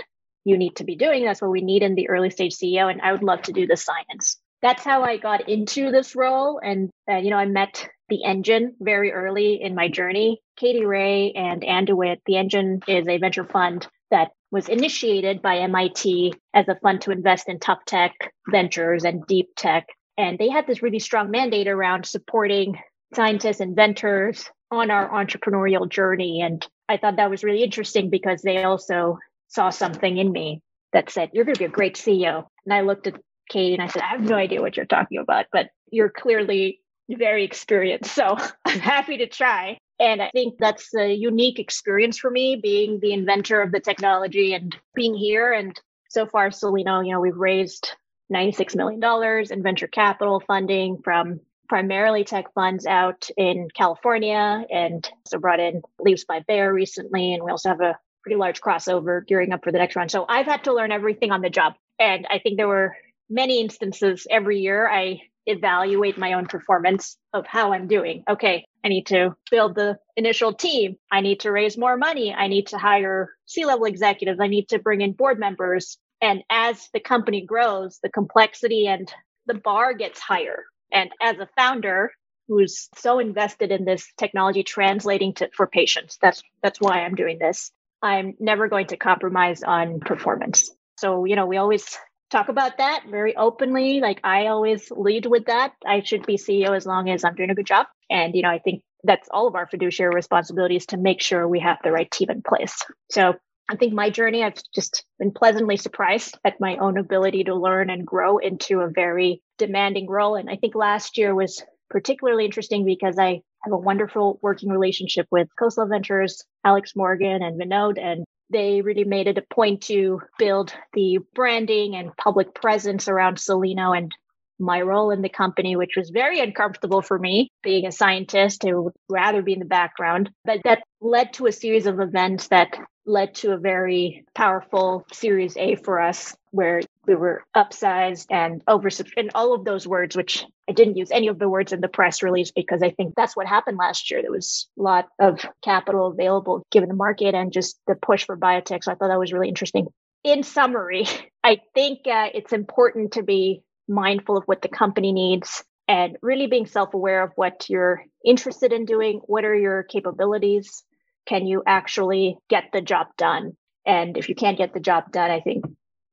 you need to be doing. That's what we need in the early stage CEO. And I would love to do the science. That's how I got into this role. And, uh, you know, I met the engine very early in my journey. Katie Rae and Ann DeWitt, the engine is a venture fund that was initiated by MIT as a fund to invest in tough tech ventures and deep tech. And they had this really strong mandate around supporting scientists, and inventors, on our entrepreneurial journey. And I thought that was really interesting because they also saw something in me that said, You're going to be a great CEO. And I looked at Katie and I said, I have no idea what you're talking about, but you're clearly very experienced. So I'm happy to try. And I think that's a unique experience for me being the inventor of the technology and being here. And so far, Cellino, you know, we've raised $96 million in venture capital funding from primarily tech funds out in California and so brought in Leaps by Bayer recently. And we also have a pretty large crossover gearing up for the next round. So I've had to learn everything on the job. And I think there were many instances every year I evaluate my own performance of how I'm doing. Okay, I need to build the initial team. I need to raise more money. I need to hire C level executives. I need to bring in board members. And as the company grows, the complexity and the bar gets higher. And as a founder who's so invested in this technology translating to for patients, that's that's why I'm doing this. I'm never going to compromise on performance. So, you know, we always talk about that very openly. Like I always lead with that. I should be CEO as long as I'm doing a good job. And, you know, I think that's all of our fiduciary responsibilities to make sure we have the right team in place. So I think my journey, I've just been pleasantly surprised at my own ability to learn and grow into a very demanding role. And I think last year was particularly interesting because I have a wonderful working relationship with Khosla Ventures, Alex Morgan, and Vinod. And they really made it a point to build the branding and public presence around Cellino and my role in the company, which was very uncomfortable for me, being a scientist who would rather be in the background. But that led to a series of events that led to a very powerful Series A for us, where we were upsized and over and all of those words, which I didn't use any of the words in the press release because I think that's what happened last year. There was a lot of capital available given the market and just the push for biotech. So I thought that was really interesting. In summary, I think uh, it's important to be mindful of what the company needs and really being self aware of what you're interested in doing. What are your capabilities? can you actually get the job done? And if you can't get the job done, I think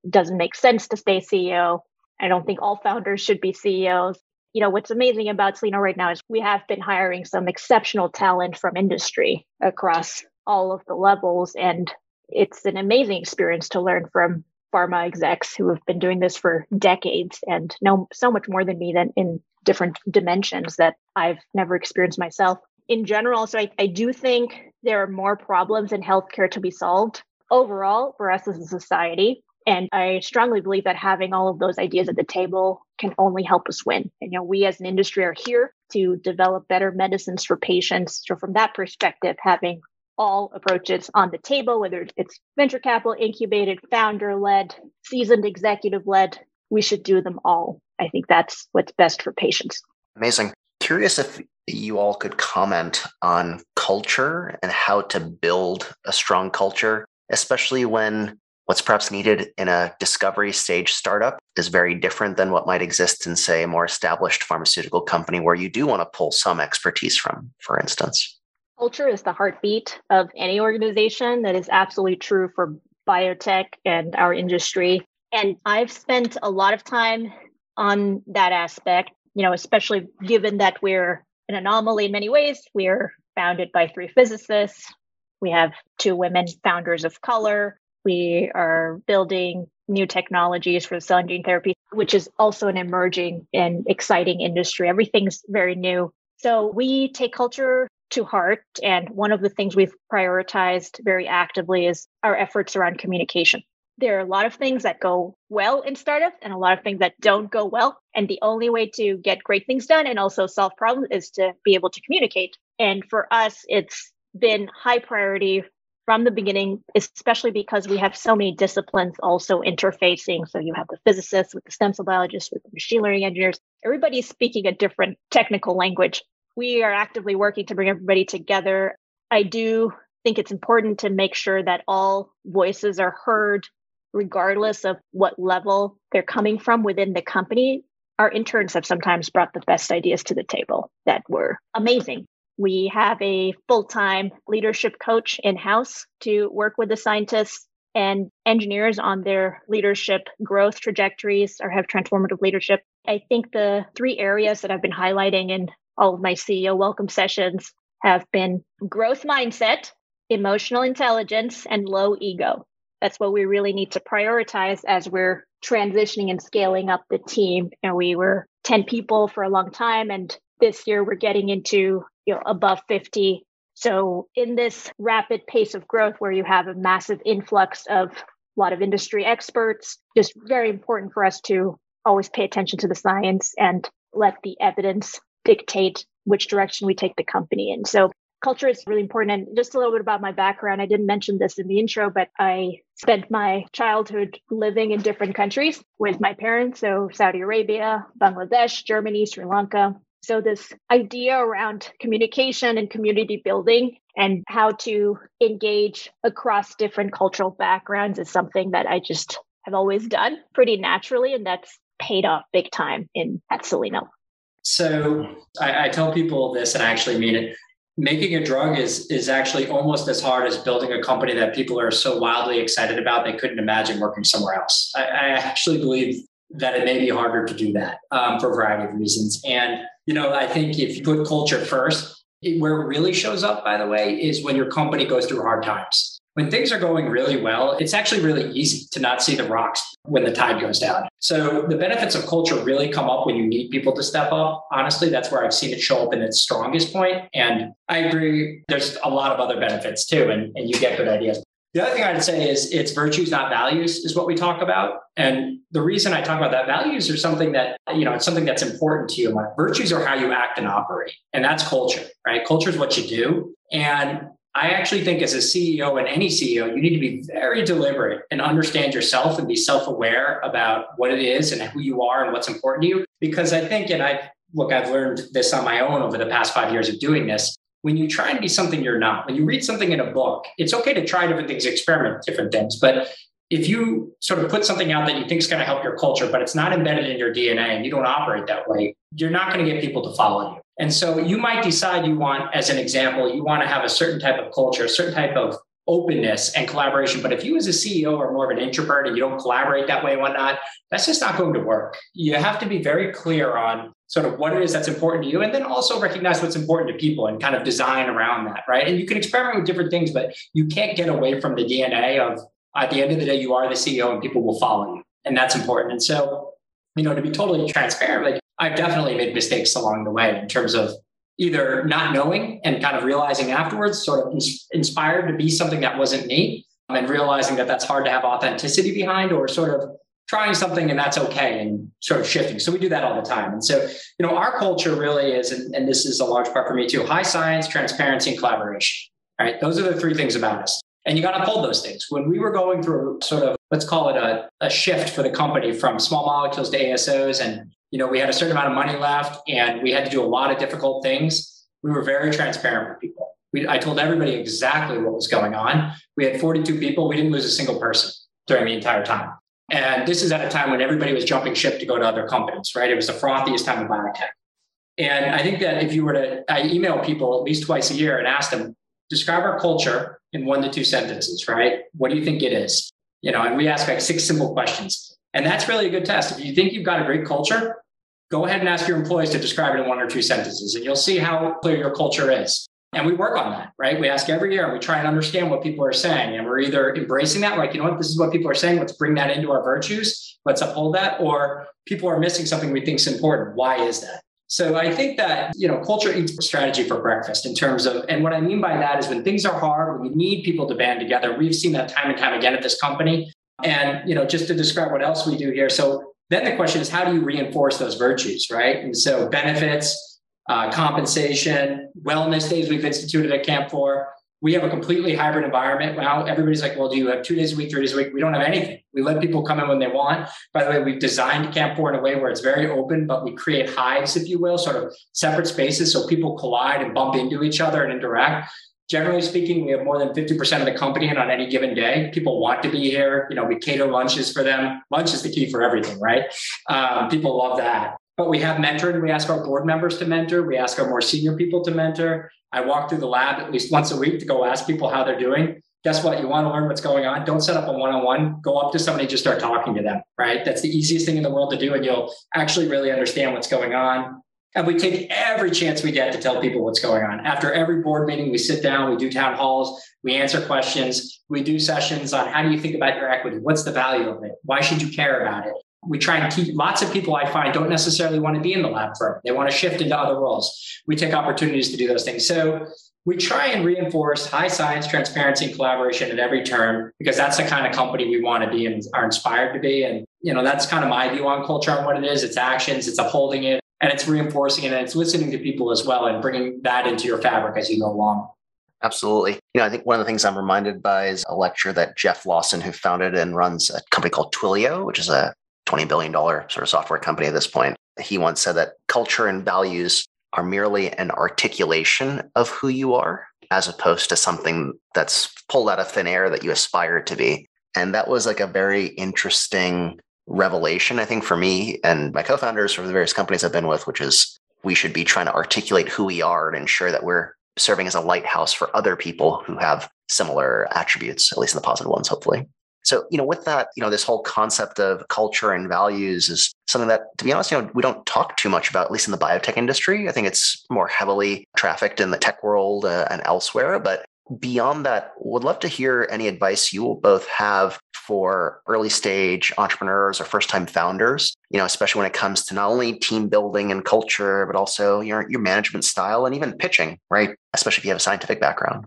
it doesn't make sense to stay CEO. I don't think all founders should be CEOs. You know, what's amazing about Cellino right now is we have been hiring some exceptional talent from industry across all of the levels. And it's an amazing experience to learn from pharma execs who have been doing this for decades and know so much more than me than in different dimensions that I've never experienced myself in general. So I, I do think there are more problems in healthcare to be solved overall for us as a society. And I strongly believe that having all of those ideas at the table can only help us win. And, you know, we as an industry are here to develop better medicines for patients. So from that perspective, having all approaches on the table, whether it's venture capital, incubated, founder led, seasoned executive led, we should do them all. I think that's what's best for patients. Amazing. Curious if you all could comment on culture and how to build a strong culture, especially when what's perhaps needed in a discovery stage startup is very different than what might exist in, say, a more established pharmaceutical company where you do want to pull some expertise from, for instance. Culture is the heartbeat of any organization. That is absolutely true for biotech and our industry. And I've spent a lot of time on that aspect, you know, especially given that we're an anomaly in many ways. We're founded by three physicists. We have two women founders of color. We are building new technologies for cell and gene therapy, which is also an emerging and exciting industry. Everything's very new. So we take culture to heart. And one of the things we've prioritized very actively is our efforts around communication. There are a lot of things that go well in startups and a lot of things that don't go well. And the only way to get great things done and also solve problems is to be able to communicate. And for us, it's been high priority from the beginning, especially because we have so many disciplines also interfacing. So you have the physicists with the stem cell biologists, with the machine learning engineers. Everybody's speaking a different technical language. We are actively working to bring everybody together. I do think it's important to make sure that all voices are heard, regardless of what level they're coming from within the company. Our interns have sometimes brought the best ideas to the table that were amazing. We have a full time leadership coach in house to work with the scientists and engineers on their leadership growth trajectories or have transformative leadership. I think the three areas that I've been highlighting in all of my CEO welcome sessions have been growth mindset, emotional intelligence, and low ego. That's what we really need to prioritize as we're transitioning and scaling up the team. And we were 10 people for a long time. And this year we're getting into you know above 50 so in this rapid pace of growth where you have a massive influx of a lot of industry experts just very important for us to always pay attention to the science and let the evidence dictate which direction we take the company in so culture is really important and just a little bit about my background i didn't mention this in the intro but i spent my childhood living in different countries with my parents so saudi arabia bangladesh germany sri lanka so, this idea around communication and community building and how to engage across different cultural backgrounds is something that I just have always done pretty naturally. And that's paid off big time in at Cellino. So, I, I tell people this, and I actually mean it making a drug is is actually almost as hard as building a company that people are so wildly excited about they couldn't imagine working somewhere else. I, I actually believe that it may be harder to do that um, for a variety of reasons. And you know, I think if you put culture first, it, where it really shows up, by the way, is when your company goes through hard times. When things are going really well, it's actually really easy to not see the rocks when the tide goes down. So the benefits of culture really come up when you need people to step up. Honestly, that's where I've seen it show up in its strongest point. And I agree, there's a lot of other benefits too, and, and you get good ideas. The other thing I'd say is it's virtues, not values, is what we talk about. And the reason I talk about that, values are something that, you know, it's something that's important to you. Virtues are how you act and operate. And that's culture, right? Culture is what you do. And I actually think as a CEO and any CEO, you need to be very deliberate and understand yourself and be self aware about what it is and who you are and what's important to you. Because I think, and I look, I've learned this on my own over the past five years of doing this when you try and be something you're not, when you read something in a book, it's okay to try different things, experiment different things. But if you sort of put something out that you think is going to help your culture, but it's not embedded in your DNA and you don't operate that way, you're not going to get people to follow you. And so you might decide you want, as an example, you want to have a certain type of culture, a certain type of openness and collaboration. But if you as a CEO are more of an introvert and you don't collaborate that way and whatnot, that's just not going to work. You have to be very clear on sort of what it is that's important to you and then also recognize what's important to people and kind of design around that, right? And you can experiment with different things, but you can't get away from the DNA of at the end of the day, you are the CEO and people will follow you. And that's important. And so, you know, to be totally transparent, like I've definitely made mistakes along the way in terms of either not knowing and kind of realizing afterwards, sort of inspired to be something that wasn't me, um, and realizing that that's hard to have authenticity behind, or sort of trying something and that's okay and sort of shifting. So we do that all the time. And so, you know, our culture really is, and, and this is a large part for me too, high science, transparency, and collaboration. Right. Those are the three things about us. And you got to hold those things. When we were going through sort of, let's call it a, a shift for the company from small molecules to ASOs and you know, we had a certain amount of money left and we had to do a lot of difficult things. We were very transparent with people. We, I told everybody exactly what was going on. We had 42 people. We didn't lose a single person during the entire time. And this is at a time when everybody was jumping ship to go to other companies, right? It was the frothiest time of biotech. And I think that if you were to, I email people at least twice a year and ask them, describe our culture in one to two sentences, right? What do you think it is? You know, and we ask like six simple questions. And that's really a good test. If you think you've got a great culture, go ahead and ask your employees to describe it in one or two sentences, and you'll see how clear your culture is. And we work on that, right? We ask every year and we try and understand what people are saying. And we're either embracing that, like, you know what, this is what people are saying. Let's bring that into our virtues. Let's uphold that. Or people are missing something we think is important. Why is that? So I think that, you know, culture eats strategy for breakfast in terms of, and what I mean by that is when things are hard, when we need people to band together, we've seen that time and time again at this company. And, you know, just to describe what else we do here. So then the question is, how do you reinforce those virtues, right? And so benefits, uh, compensation, wellness days we've instituted at Camp 4 we have a completely hybrid environment now. Everybody's like, well, do you have two days a week, three days a week? We don't have anything. We let people come in when they want. By the way, we've designed Camp 4 in a way where it's very open, but we create hives, if you will, sort of separate spaces so people collide and bump into each other and interact. Generally speaking, we have more than 50% of the company in on any given day. People want to be here. You know, we cater lunches for them. Lunch is the key for everything, right? Um, people love that. But we have mentored. We ask our board members to mentor. We ask our more senior people to mentor. I walk through the lab at least once a week to go ask people how they're doing. Guess what? You want to learn what's going on? Don't set up a one on one. Go up to somebody, just start talking to them, right? That's the easiest thing in the world to do. And you'll actually really understand what's going on. And we take every chance we get to tell people what's going on. After every board meeting, we sit down, we do town halls, we answer questions, we do sessions on how do you think about your equity? What's the value of it? Why should you care about it? we try and keep lots of people I find don't necessarily want to be in the lab firm. They want to shift into other roles. We take opportunities to do those things. So we try and reinforce high science, transparency, and collaboration at every turn because that's the kind of company we want to be and are inspired to be. And you know, that's kind of my view on culture and what it is. It's actions, it's upholding it, and it's reinforcing and it's listening to people as well and bringing that into your fabric as you go along. Absolutely. You know, I think one of the things I'm reminded by is a lecture that Jeff Lawson, who founded and runs a company called Twilio, which is a $20 billion sort of software company at this point. He once said that culture and values are merely an articulation of who you are, as opposed to something that's pulled out of thin air that you aspire to be. And that was like a very interesting revelation, I think, for me and my co founders for the various companies I've been with, which is we should be trying to articulate who we are and ensure that we're serving as a lighthouse for other people who have similar attributes, at least in the positive ones, hopefully. So, you know, with that, you know, this whole concept of culture and values is something that, to be honest, you know, we don't talk too much about, at least in the biotech industry. I think it's more heavily trafficked in the tech world uh, and elsewhere. But beyond that, would love to hear any advice you will both have for early stage entrepreneurs or first time founders, you know, especially when it comes to not only team building and culture, but also your, your management style and even pitching, right? Especially if you have a scientific background.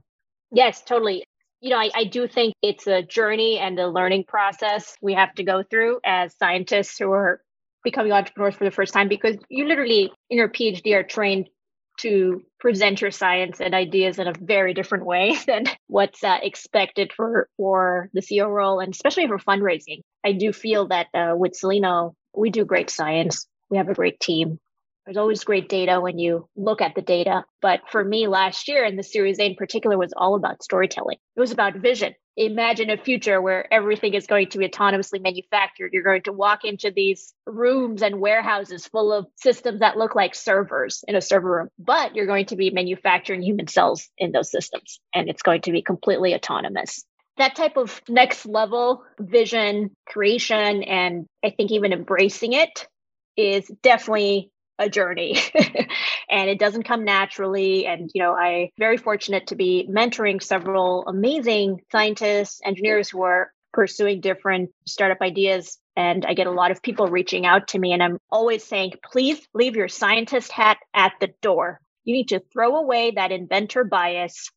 Yes, totally you know, I, I, do think it's a journey and a learning process we have to go through as scientists who are becoming entrepreneurs for the first time because you literally in your PhD are trained to present your science and ideas in a very different way than what's uh, expected for for the CEO role and especially for fundraising. I do feel that uh, with Cellino, we do great science. We have a great team. There's always great data when you look at the data. But for me last year, and the Series A in particular, was all about storytelling. It was about vision. Imagine a future where everything is going to be autonomously manufactured. You're going to walk into these rooms and warehouses full of systems that look like servers in a server room, but you're going to be manufacturing human cells in those systems, and it's going to be completely autonomous that type of next level vision creation and i think even embracing it is definitely a journey. And it doesn't come naturally. And you know i very fortunate to be mentoring several amazing scientists engineers who are pursuing different startup ideas. And i get a lot of people reaching out to me. And i'm always saying please leave your scientist hat at the door. You need to throw away that inventor bias.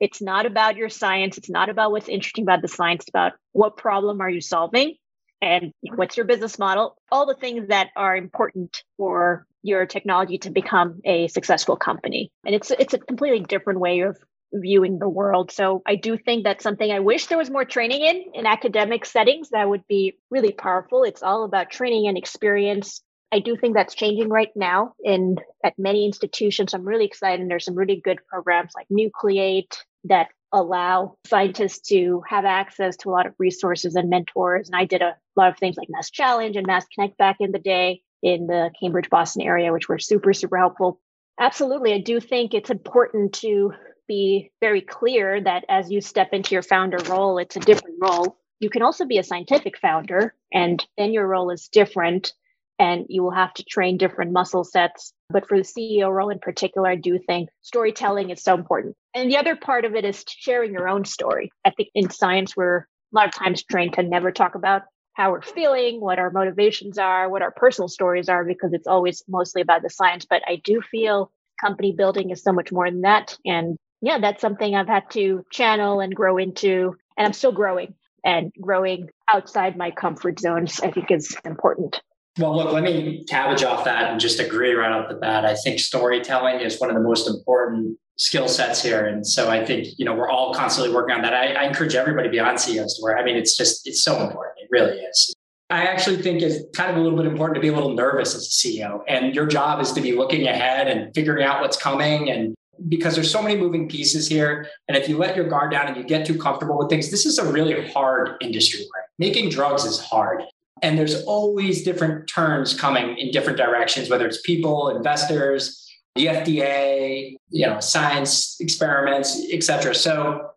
It's not about your science. It's not about what's interesting about the science. It's about what problem are you solving? And what's your business model? All the things that are important for your technology to become a successful company. And it's it's a completely different way of viewing the world. So i do think that's something i wish there was more training in in academic settings. That would be really powerful. It's all about training and experience. I do think that's changing right now. In at many institutions i'm really excited. And there's some really good programs like nucleate that allow scientists to have access to a lot of resources and mentors. And I did a lot of things like Mass Challenge and Mass Connect back in the day in the Cambridge, Boston area, which were super, super helpful. Absolutely. I do think it's important to be very clear that as you step into your founder role, it's a different role. You can also be a scientific founder, and then your role is different and you will have to train different muscle sets. But for the CEO role in particular, I do think storytelling is so important. And the other part of it is sharing your own story. I think in science, we're a lot of times trained to never talk about how we're feeling, what our motivations are, what our personal stories are, because it's always mostly about the science. But I do feel company building is so much more than that. And yeah, that's something I've had to channel and grow into. And I'm still growing and growing outside my comfort zones, I think is important. Well, look, let me cabbage off that and just agree right off the bat. I think storytelling is one of the most important skill sets here. And so I think, you know, we're all constantly working on that. I, I encourage everybody beyond CEOs to work. I mean, it's just, it's so important. It really is. I actually think it's kind of a little bit important to be a little nervous as a CEO. And your job is to be looking ahead and figuring out what's coming. And because there's so many moving pieces here. And if you let your guard down and you get too comfortable with things, this is a really hard industry. Right? Making drugs is hard. And there's always different turns coming in different directions, whether it's people, investors, the FDA, you know, science experiments, et cetera. So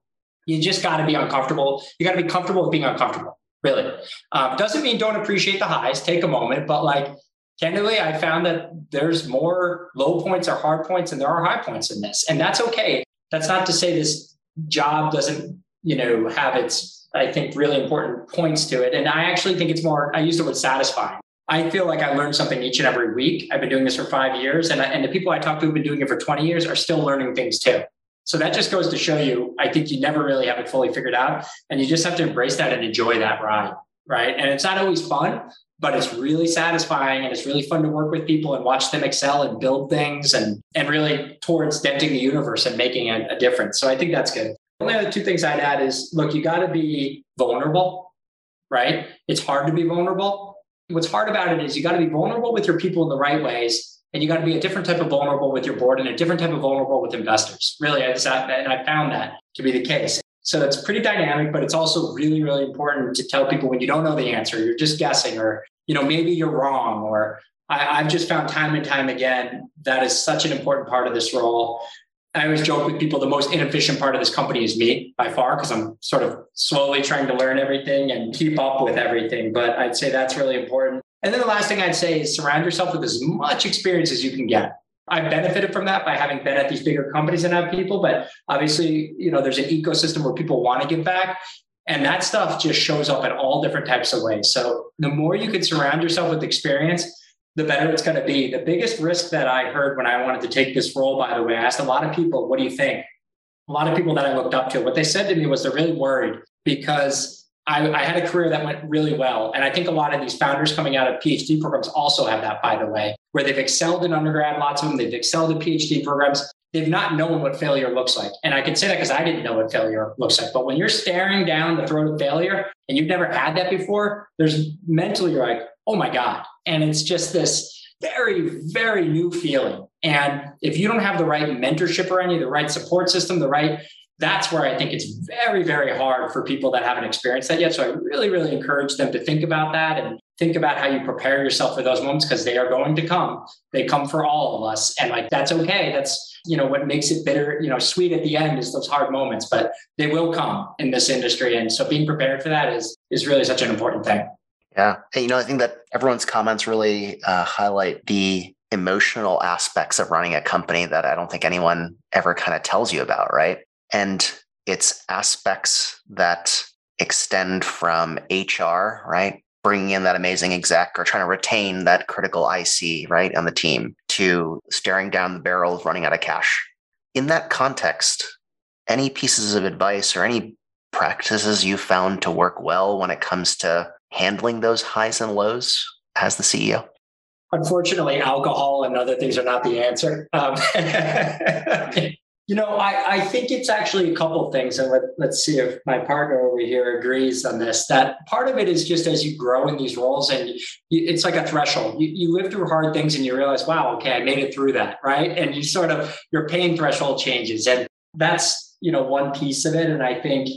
you just got to be uncomfortable. You got to be comfortable with being uncomfortable, really. Um, doesn't mean don't appreciate the highs, take a moment, but like candidly, I found that there's more low points or hard points and there are high points in this. And that's okay. That's not to say this job doesn't, you know, have its I think, really important points to it. And I actually think it's more, I use the word satisfying. I feel like I learn something each and every week. I've been doing this for five years, and, I, and the people I talk to who've been doing it for 20 years are still learning things too. So that just goes to show you, I think you never really have it fully figured out. And you just have to embrace that and enjoy that ride. Right. And it's not always fun, but it's really satisfying and it's really fun to work with people and watch them excel and build things and, and really towards denting the universe and making a, a difference. So I think that's good. Only other two things I'd add is look, you got to be vulnerable, right? It's hard to be vulnerable. What's hard about it is you got to be vulnerable with your people in the right ways. And you got to be a different type of vulnerable with your board and a different type of vulnerable with investors. Really, I and I found that to be the case. So it's pretty dynamic, but it's also really, really important to tell people when you don't know the answer, you're just guessing, or you know maybe you're wrong, or I, I've just found time and time again that is such an important part of this role. I always joke with people the most inefficient part of this company is me by far, because I'm sort of slowly trying to learn everything and keep up with everything. But I'd say that's really important. And then the last thing I'd say is surround yourself with as much experience as you can get. I've benefited from that by having been at these bigger companies and have people, but obviously, you know, there's an ecosystem where people want to give back. And that stuff just shows up in all different types of ways. So the more you can surround yourself with experience, the better it's going to be. The biggest risk that I heard when I wanted to take this role, by the way, I asked a lot of people, what do you think? A lot of people that I looked up to, what they said to me was they're really worried because I, I, had a career that went really well. And I think a lot of these founders coming out of PhD programs also have that, by the way, where they've excelled in undergrad, lots of them, they've excelled in PhD programs. They've not known what failure looks like. And I can say that because I didn't know what failure looks like. But when you're staring down the throat of failure and you've never had that before, there's mentally, you're like, oh my God. And it's just this very, very new feeling. And if you don't have the right mentorship or any, the right support system, the right, that's where I think it's very, very hard for people that haven't experienced that yet. So I really, really encourage them to think about that and think about how you prepare yourself for those moments because they are going to come. They come for all of us. And like, that's okay. That's, you know, what makes it bitter, you know, sweet at the end is those hard moments, but they will come in this industry. And so being prepared for that is, is really such an important thing. Yeah. You know, I think that everyone's comments really uh, highlight the emotional aspects of running a company that I don't think anyone ever kind of tells you about, right? And it's aspects that extend from HR, right? Bringing in that amazing exec or trying to retain that critical IC, right, on the team to staring down the barrel of running out of cash. In that context, any pieces of advice or any practices you found to work well when it comes to handling those highs and lows as the CEO? Unfortunately, alcohol and other things are not the answer. Um, you know, I, I, think it's actually a couple things, and let, let's see if my partner over here agrees on this. That part of it is just as you grow in these roles, and you, it's like a threshold. You, you live through hard things, and you realize, wow, okay, I made it through that, right? And you sort of your pain threshold changes, and that's you know one piece of it. And I think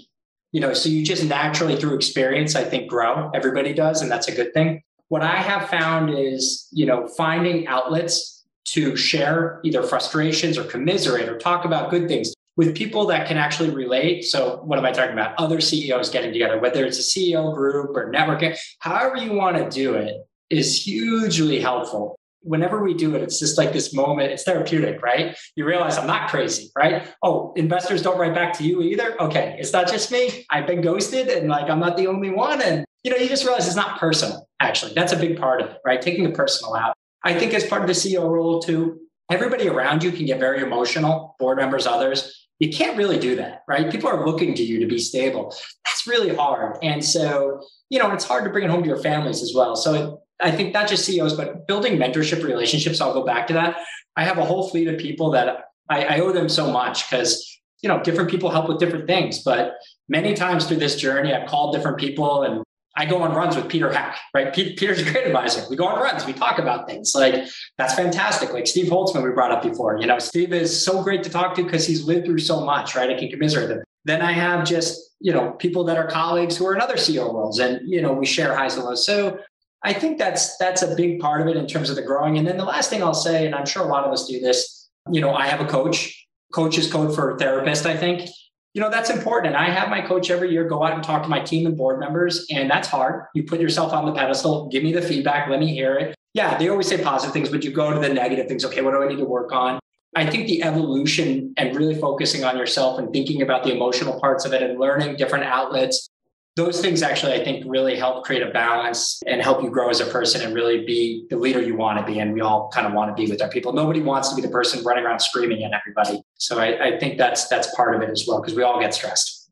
you know, so you just naturally through experience, I think, grow. Everybody does, and that's a good thing. What I have found is, you know, finding outlets to share either frustrations or commiserate or talk about good things with people that can actually relate. So, what am I talking about? Other CEOs getting together, whether it's a CEO group or networking, however you want to do it, is hugely helpful whenever we do it, it's just like this moment, it's therapeutic, right? You realize I'm not crazy, right? Oh, investors don't write back to you either. Okay. It's not just me. I've been ghosted and like I'm not the only one. And you know, you just realize it's not personal, actually. That's a big part of it, right? Taking the personal out. I think as part of the CEO role too, everybody around you can get very emotional, board members, others. You can't really do that, right? People are looking to you to be stable. That's really hard. And so, you know, it's hard to bring it home to your families as well. So I think not just CEOs, but building mentorship relationships. I'll go back to that. I have a whole fleet of people that I, I owe them so much because you know different people help with different things. But many times through this journey, I've called different people and I go on runs with Peter Hack, right? Peter's a great advisor. We go on runs, we talk about things like that's fantastic. Like Steve Holtzman, we brought up before. You know, Steve is so great to talk to because he's lived through so much, right? I can commiserate him. Then I have just, you know, people that are colleagues who are in other CEO roles and, you know, we share highs and lows. So I think that's that's a big part of it in terms of the growing. And then the last thing I'll say, and I'm sure a lot of us do this, you know, I have a coach. Coach is code for therapist, I think. You know, that's important. And I have my coach every year go out and talk to my team and board members. And that's hard. You put yourself on the pedestal, give me the feedback, let me hear it. Yeah, they always say positive things, but you go to the negative things. Okay, what do I need to work on? I think the evolution and really focusing on yourself and thinking about the emotional parts of it and learning different outlets those things actually i think really help create a balance and help you grow as a person and really be the leader you want to be. And we all kind of want to be with our people. Nobody wants to be the person running around screaming at everybody. So i, I think that's that's part of it as well because we all get stressed.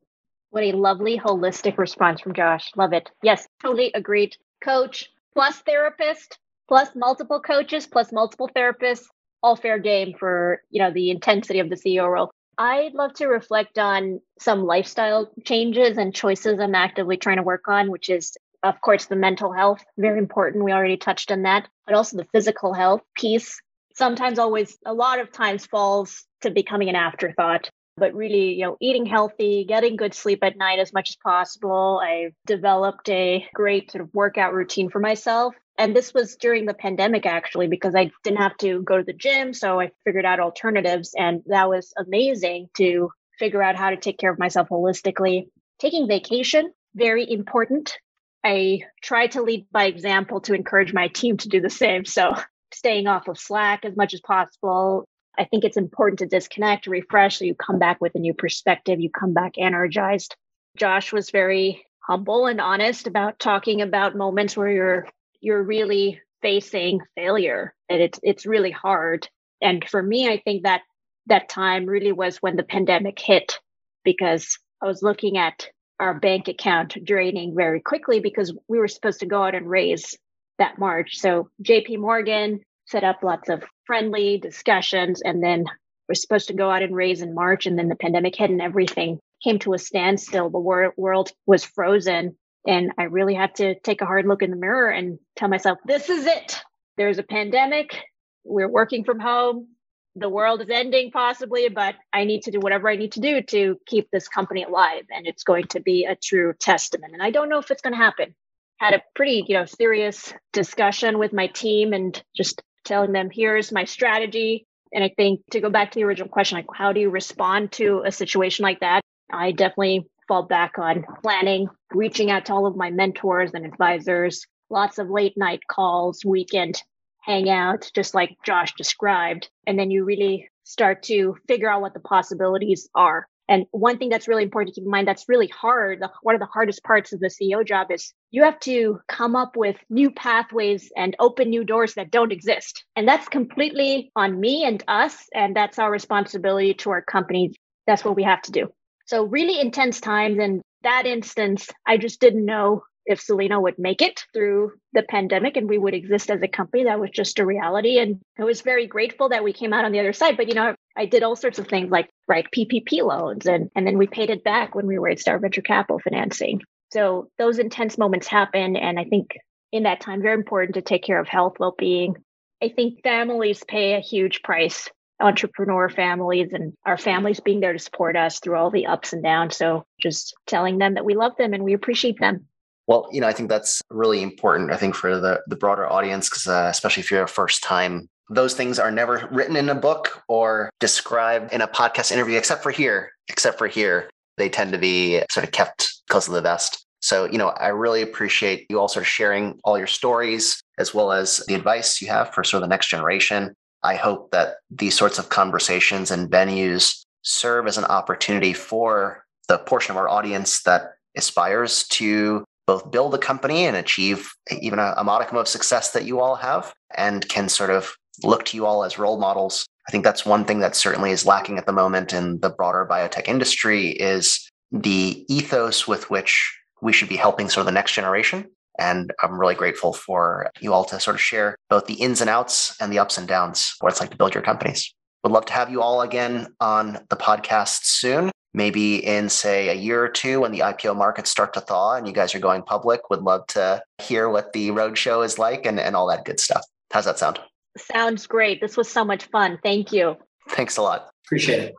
What a lovely holistic response from josh. Love it. Yes totally agreed. Coach plus therapist plus multiple coaches plus multiple therapists all fair game for you know the intensity of the ceo role I'd love to reflect on some lifestyle changes and choices I'm actively trying to work on, which is, of course, the mental health, very important. We already touched on that, but also the physical health piece. Sometimes, always, a lot of times falls to becoming an afterthought. But really, you know, eating healthy, getting good sleep at night as much as possible. I've developed a great sort of workout routine for myself and this was during the pandemic, actually, because I didn't have to go to the gym. So I figured out alternatives. And that was amazing to figure out how to take care of myself holistically. Taking vacation, very important. I try to lead by example to encourage my team to do the same. So staying off of Slack as much as possible. I think it's important to disconnect, refresh, so you come back with a new perspective, you come back energized. Josh was very humble and honest about talking about moments where you're you're really facing failure. And it's it's really hard. And for me i think that that time really was when the pandemic hit because i was looking at our bank account draining very quickly because we were supposed to go out and raise that march. So jp morgan set up lots of friendly discussions and then we're supposed to go out and raise in march and then the pandemic hit and everything came to a standstill. The wor- world was frozen and I really had to take a hard look in the mirror and tell myself, this is it. There's a pandemic. We're working from home. The world is ending possibly, but I need to do whatever I need to do to keep this company alive. And it's going to be a true testament. And I don't know if it's going to happen. Had a pretty, you know, serious discussion with my team and just telling them, here's my strategy. And I think to go back to the original question, like how do you respond to a situation like that? I definitely fall back on planning, reaching out to all of my mentors and advisors, lots of late night calls, weekend hangouts, just like Josh described. And then you really start to figure out what the possibilities are. And one thing that's really important to keep in mind that's really hard, one of the hardest parts of the CEO job is you have to come up with new pathways and open new doors that don't exist. And that's completely on me and us. And that's our responsibility to our company. That's what we have to do. So really intense times. And that instance, I just didn't know if Cellino would make it through the pandemic and we would exist as a company. That was just a reality. And I was very grateful that we came out on the other side. But you know, I did all sorts of things like write PPP loans and, and then we paid it back when we raised our venture capital financing. So those intense moments happen. And I think in that time, very important to take care of health, well-being. I think families pay a huge price entrepreneur families and our families being there to support us through all the ups and downs. So just telling them that we love them and we appreciate them. Well, you know, I think that's really important. I think for the the broader audience, because uh, especially if you're a first time, those things are never written in a book or described in a podcast interview, except for here. Except for here, they tend to be sort of kept close to the vest. So, you know, I really appreciate you all sort of sharing all your stories as well as the advice you have for sort of the next generation. I hope that these sorts of conversations and venues serve as an opportunity for the portion of our audience that aspires to both build a company and achieve even a, a modicum of success that you all have and can sort of look to you all as role models. I think that's one thing that certainly is lacking at the moment in the broader biotech industry is the ethos with which we should be helping sort of the next generation. And I'm really grateful for you all to sort of share both the ins and outs and the ups and downs, what it's like to build your companies. Would love to have you all again on the podcast soon. Maybe in, say, a year or two when the IPO markets start to thaw and you guys are going public. Would love to hear what the roadshow is like and, and all that good stuff. How's that sound? Sounds great. This was so much fun. Thank you. Thanks a lot. Appreciate it.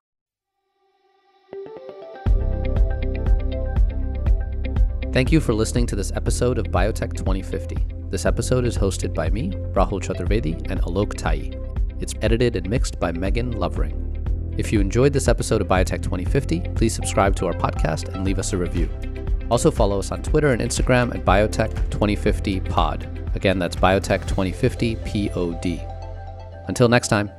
Thank you for listening to this episode of Biotech 2050. This episode is hosted by me, Rahul Chaturvedi, and Alok Tayi. It's edited and mixed by Megan Lovering. If you enjoyed this episode of Biotech 2050, please subscribe to our podcast and leave us a review. Also, follow us on Twitter and Instagram at Biotech 2050 Pod. Again, that's Biotech 2050 POD. Until next time.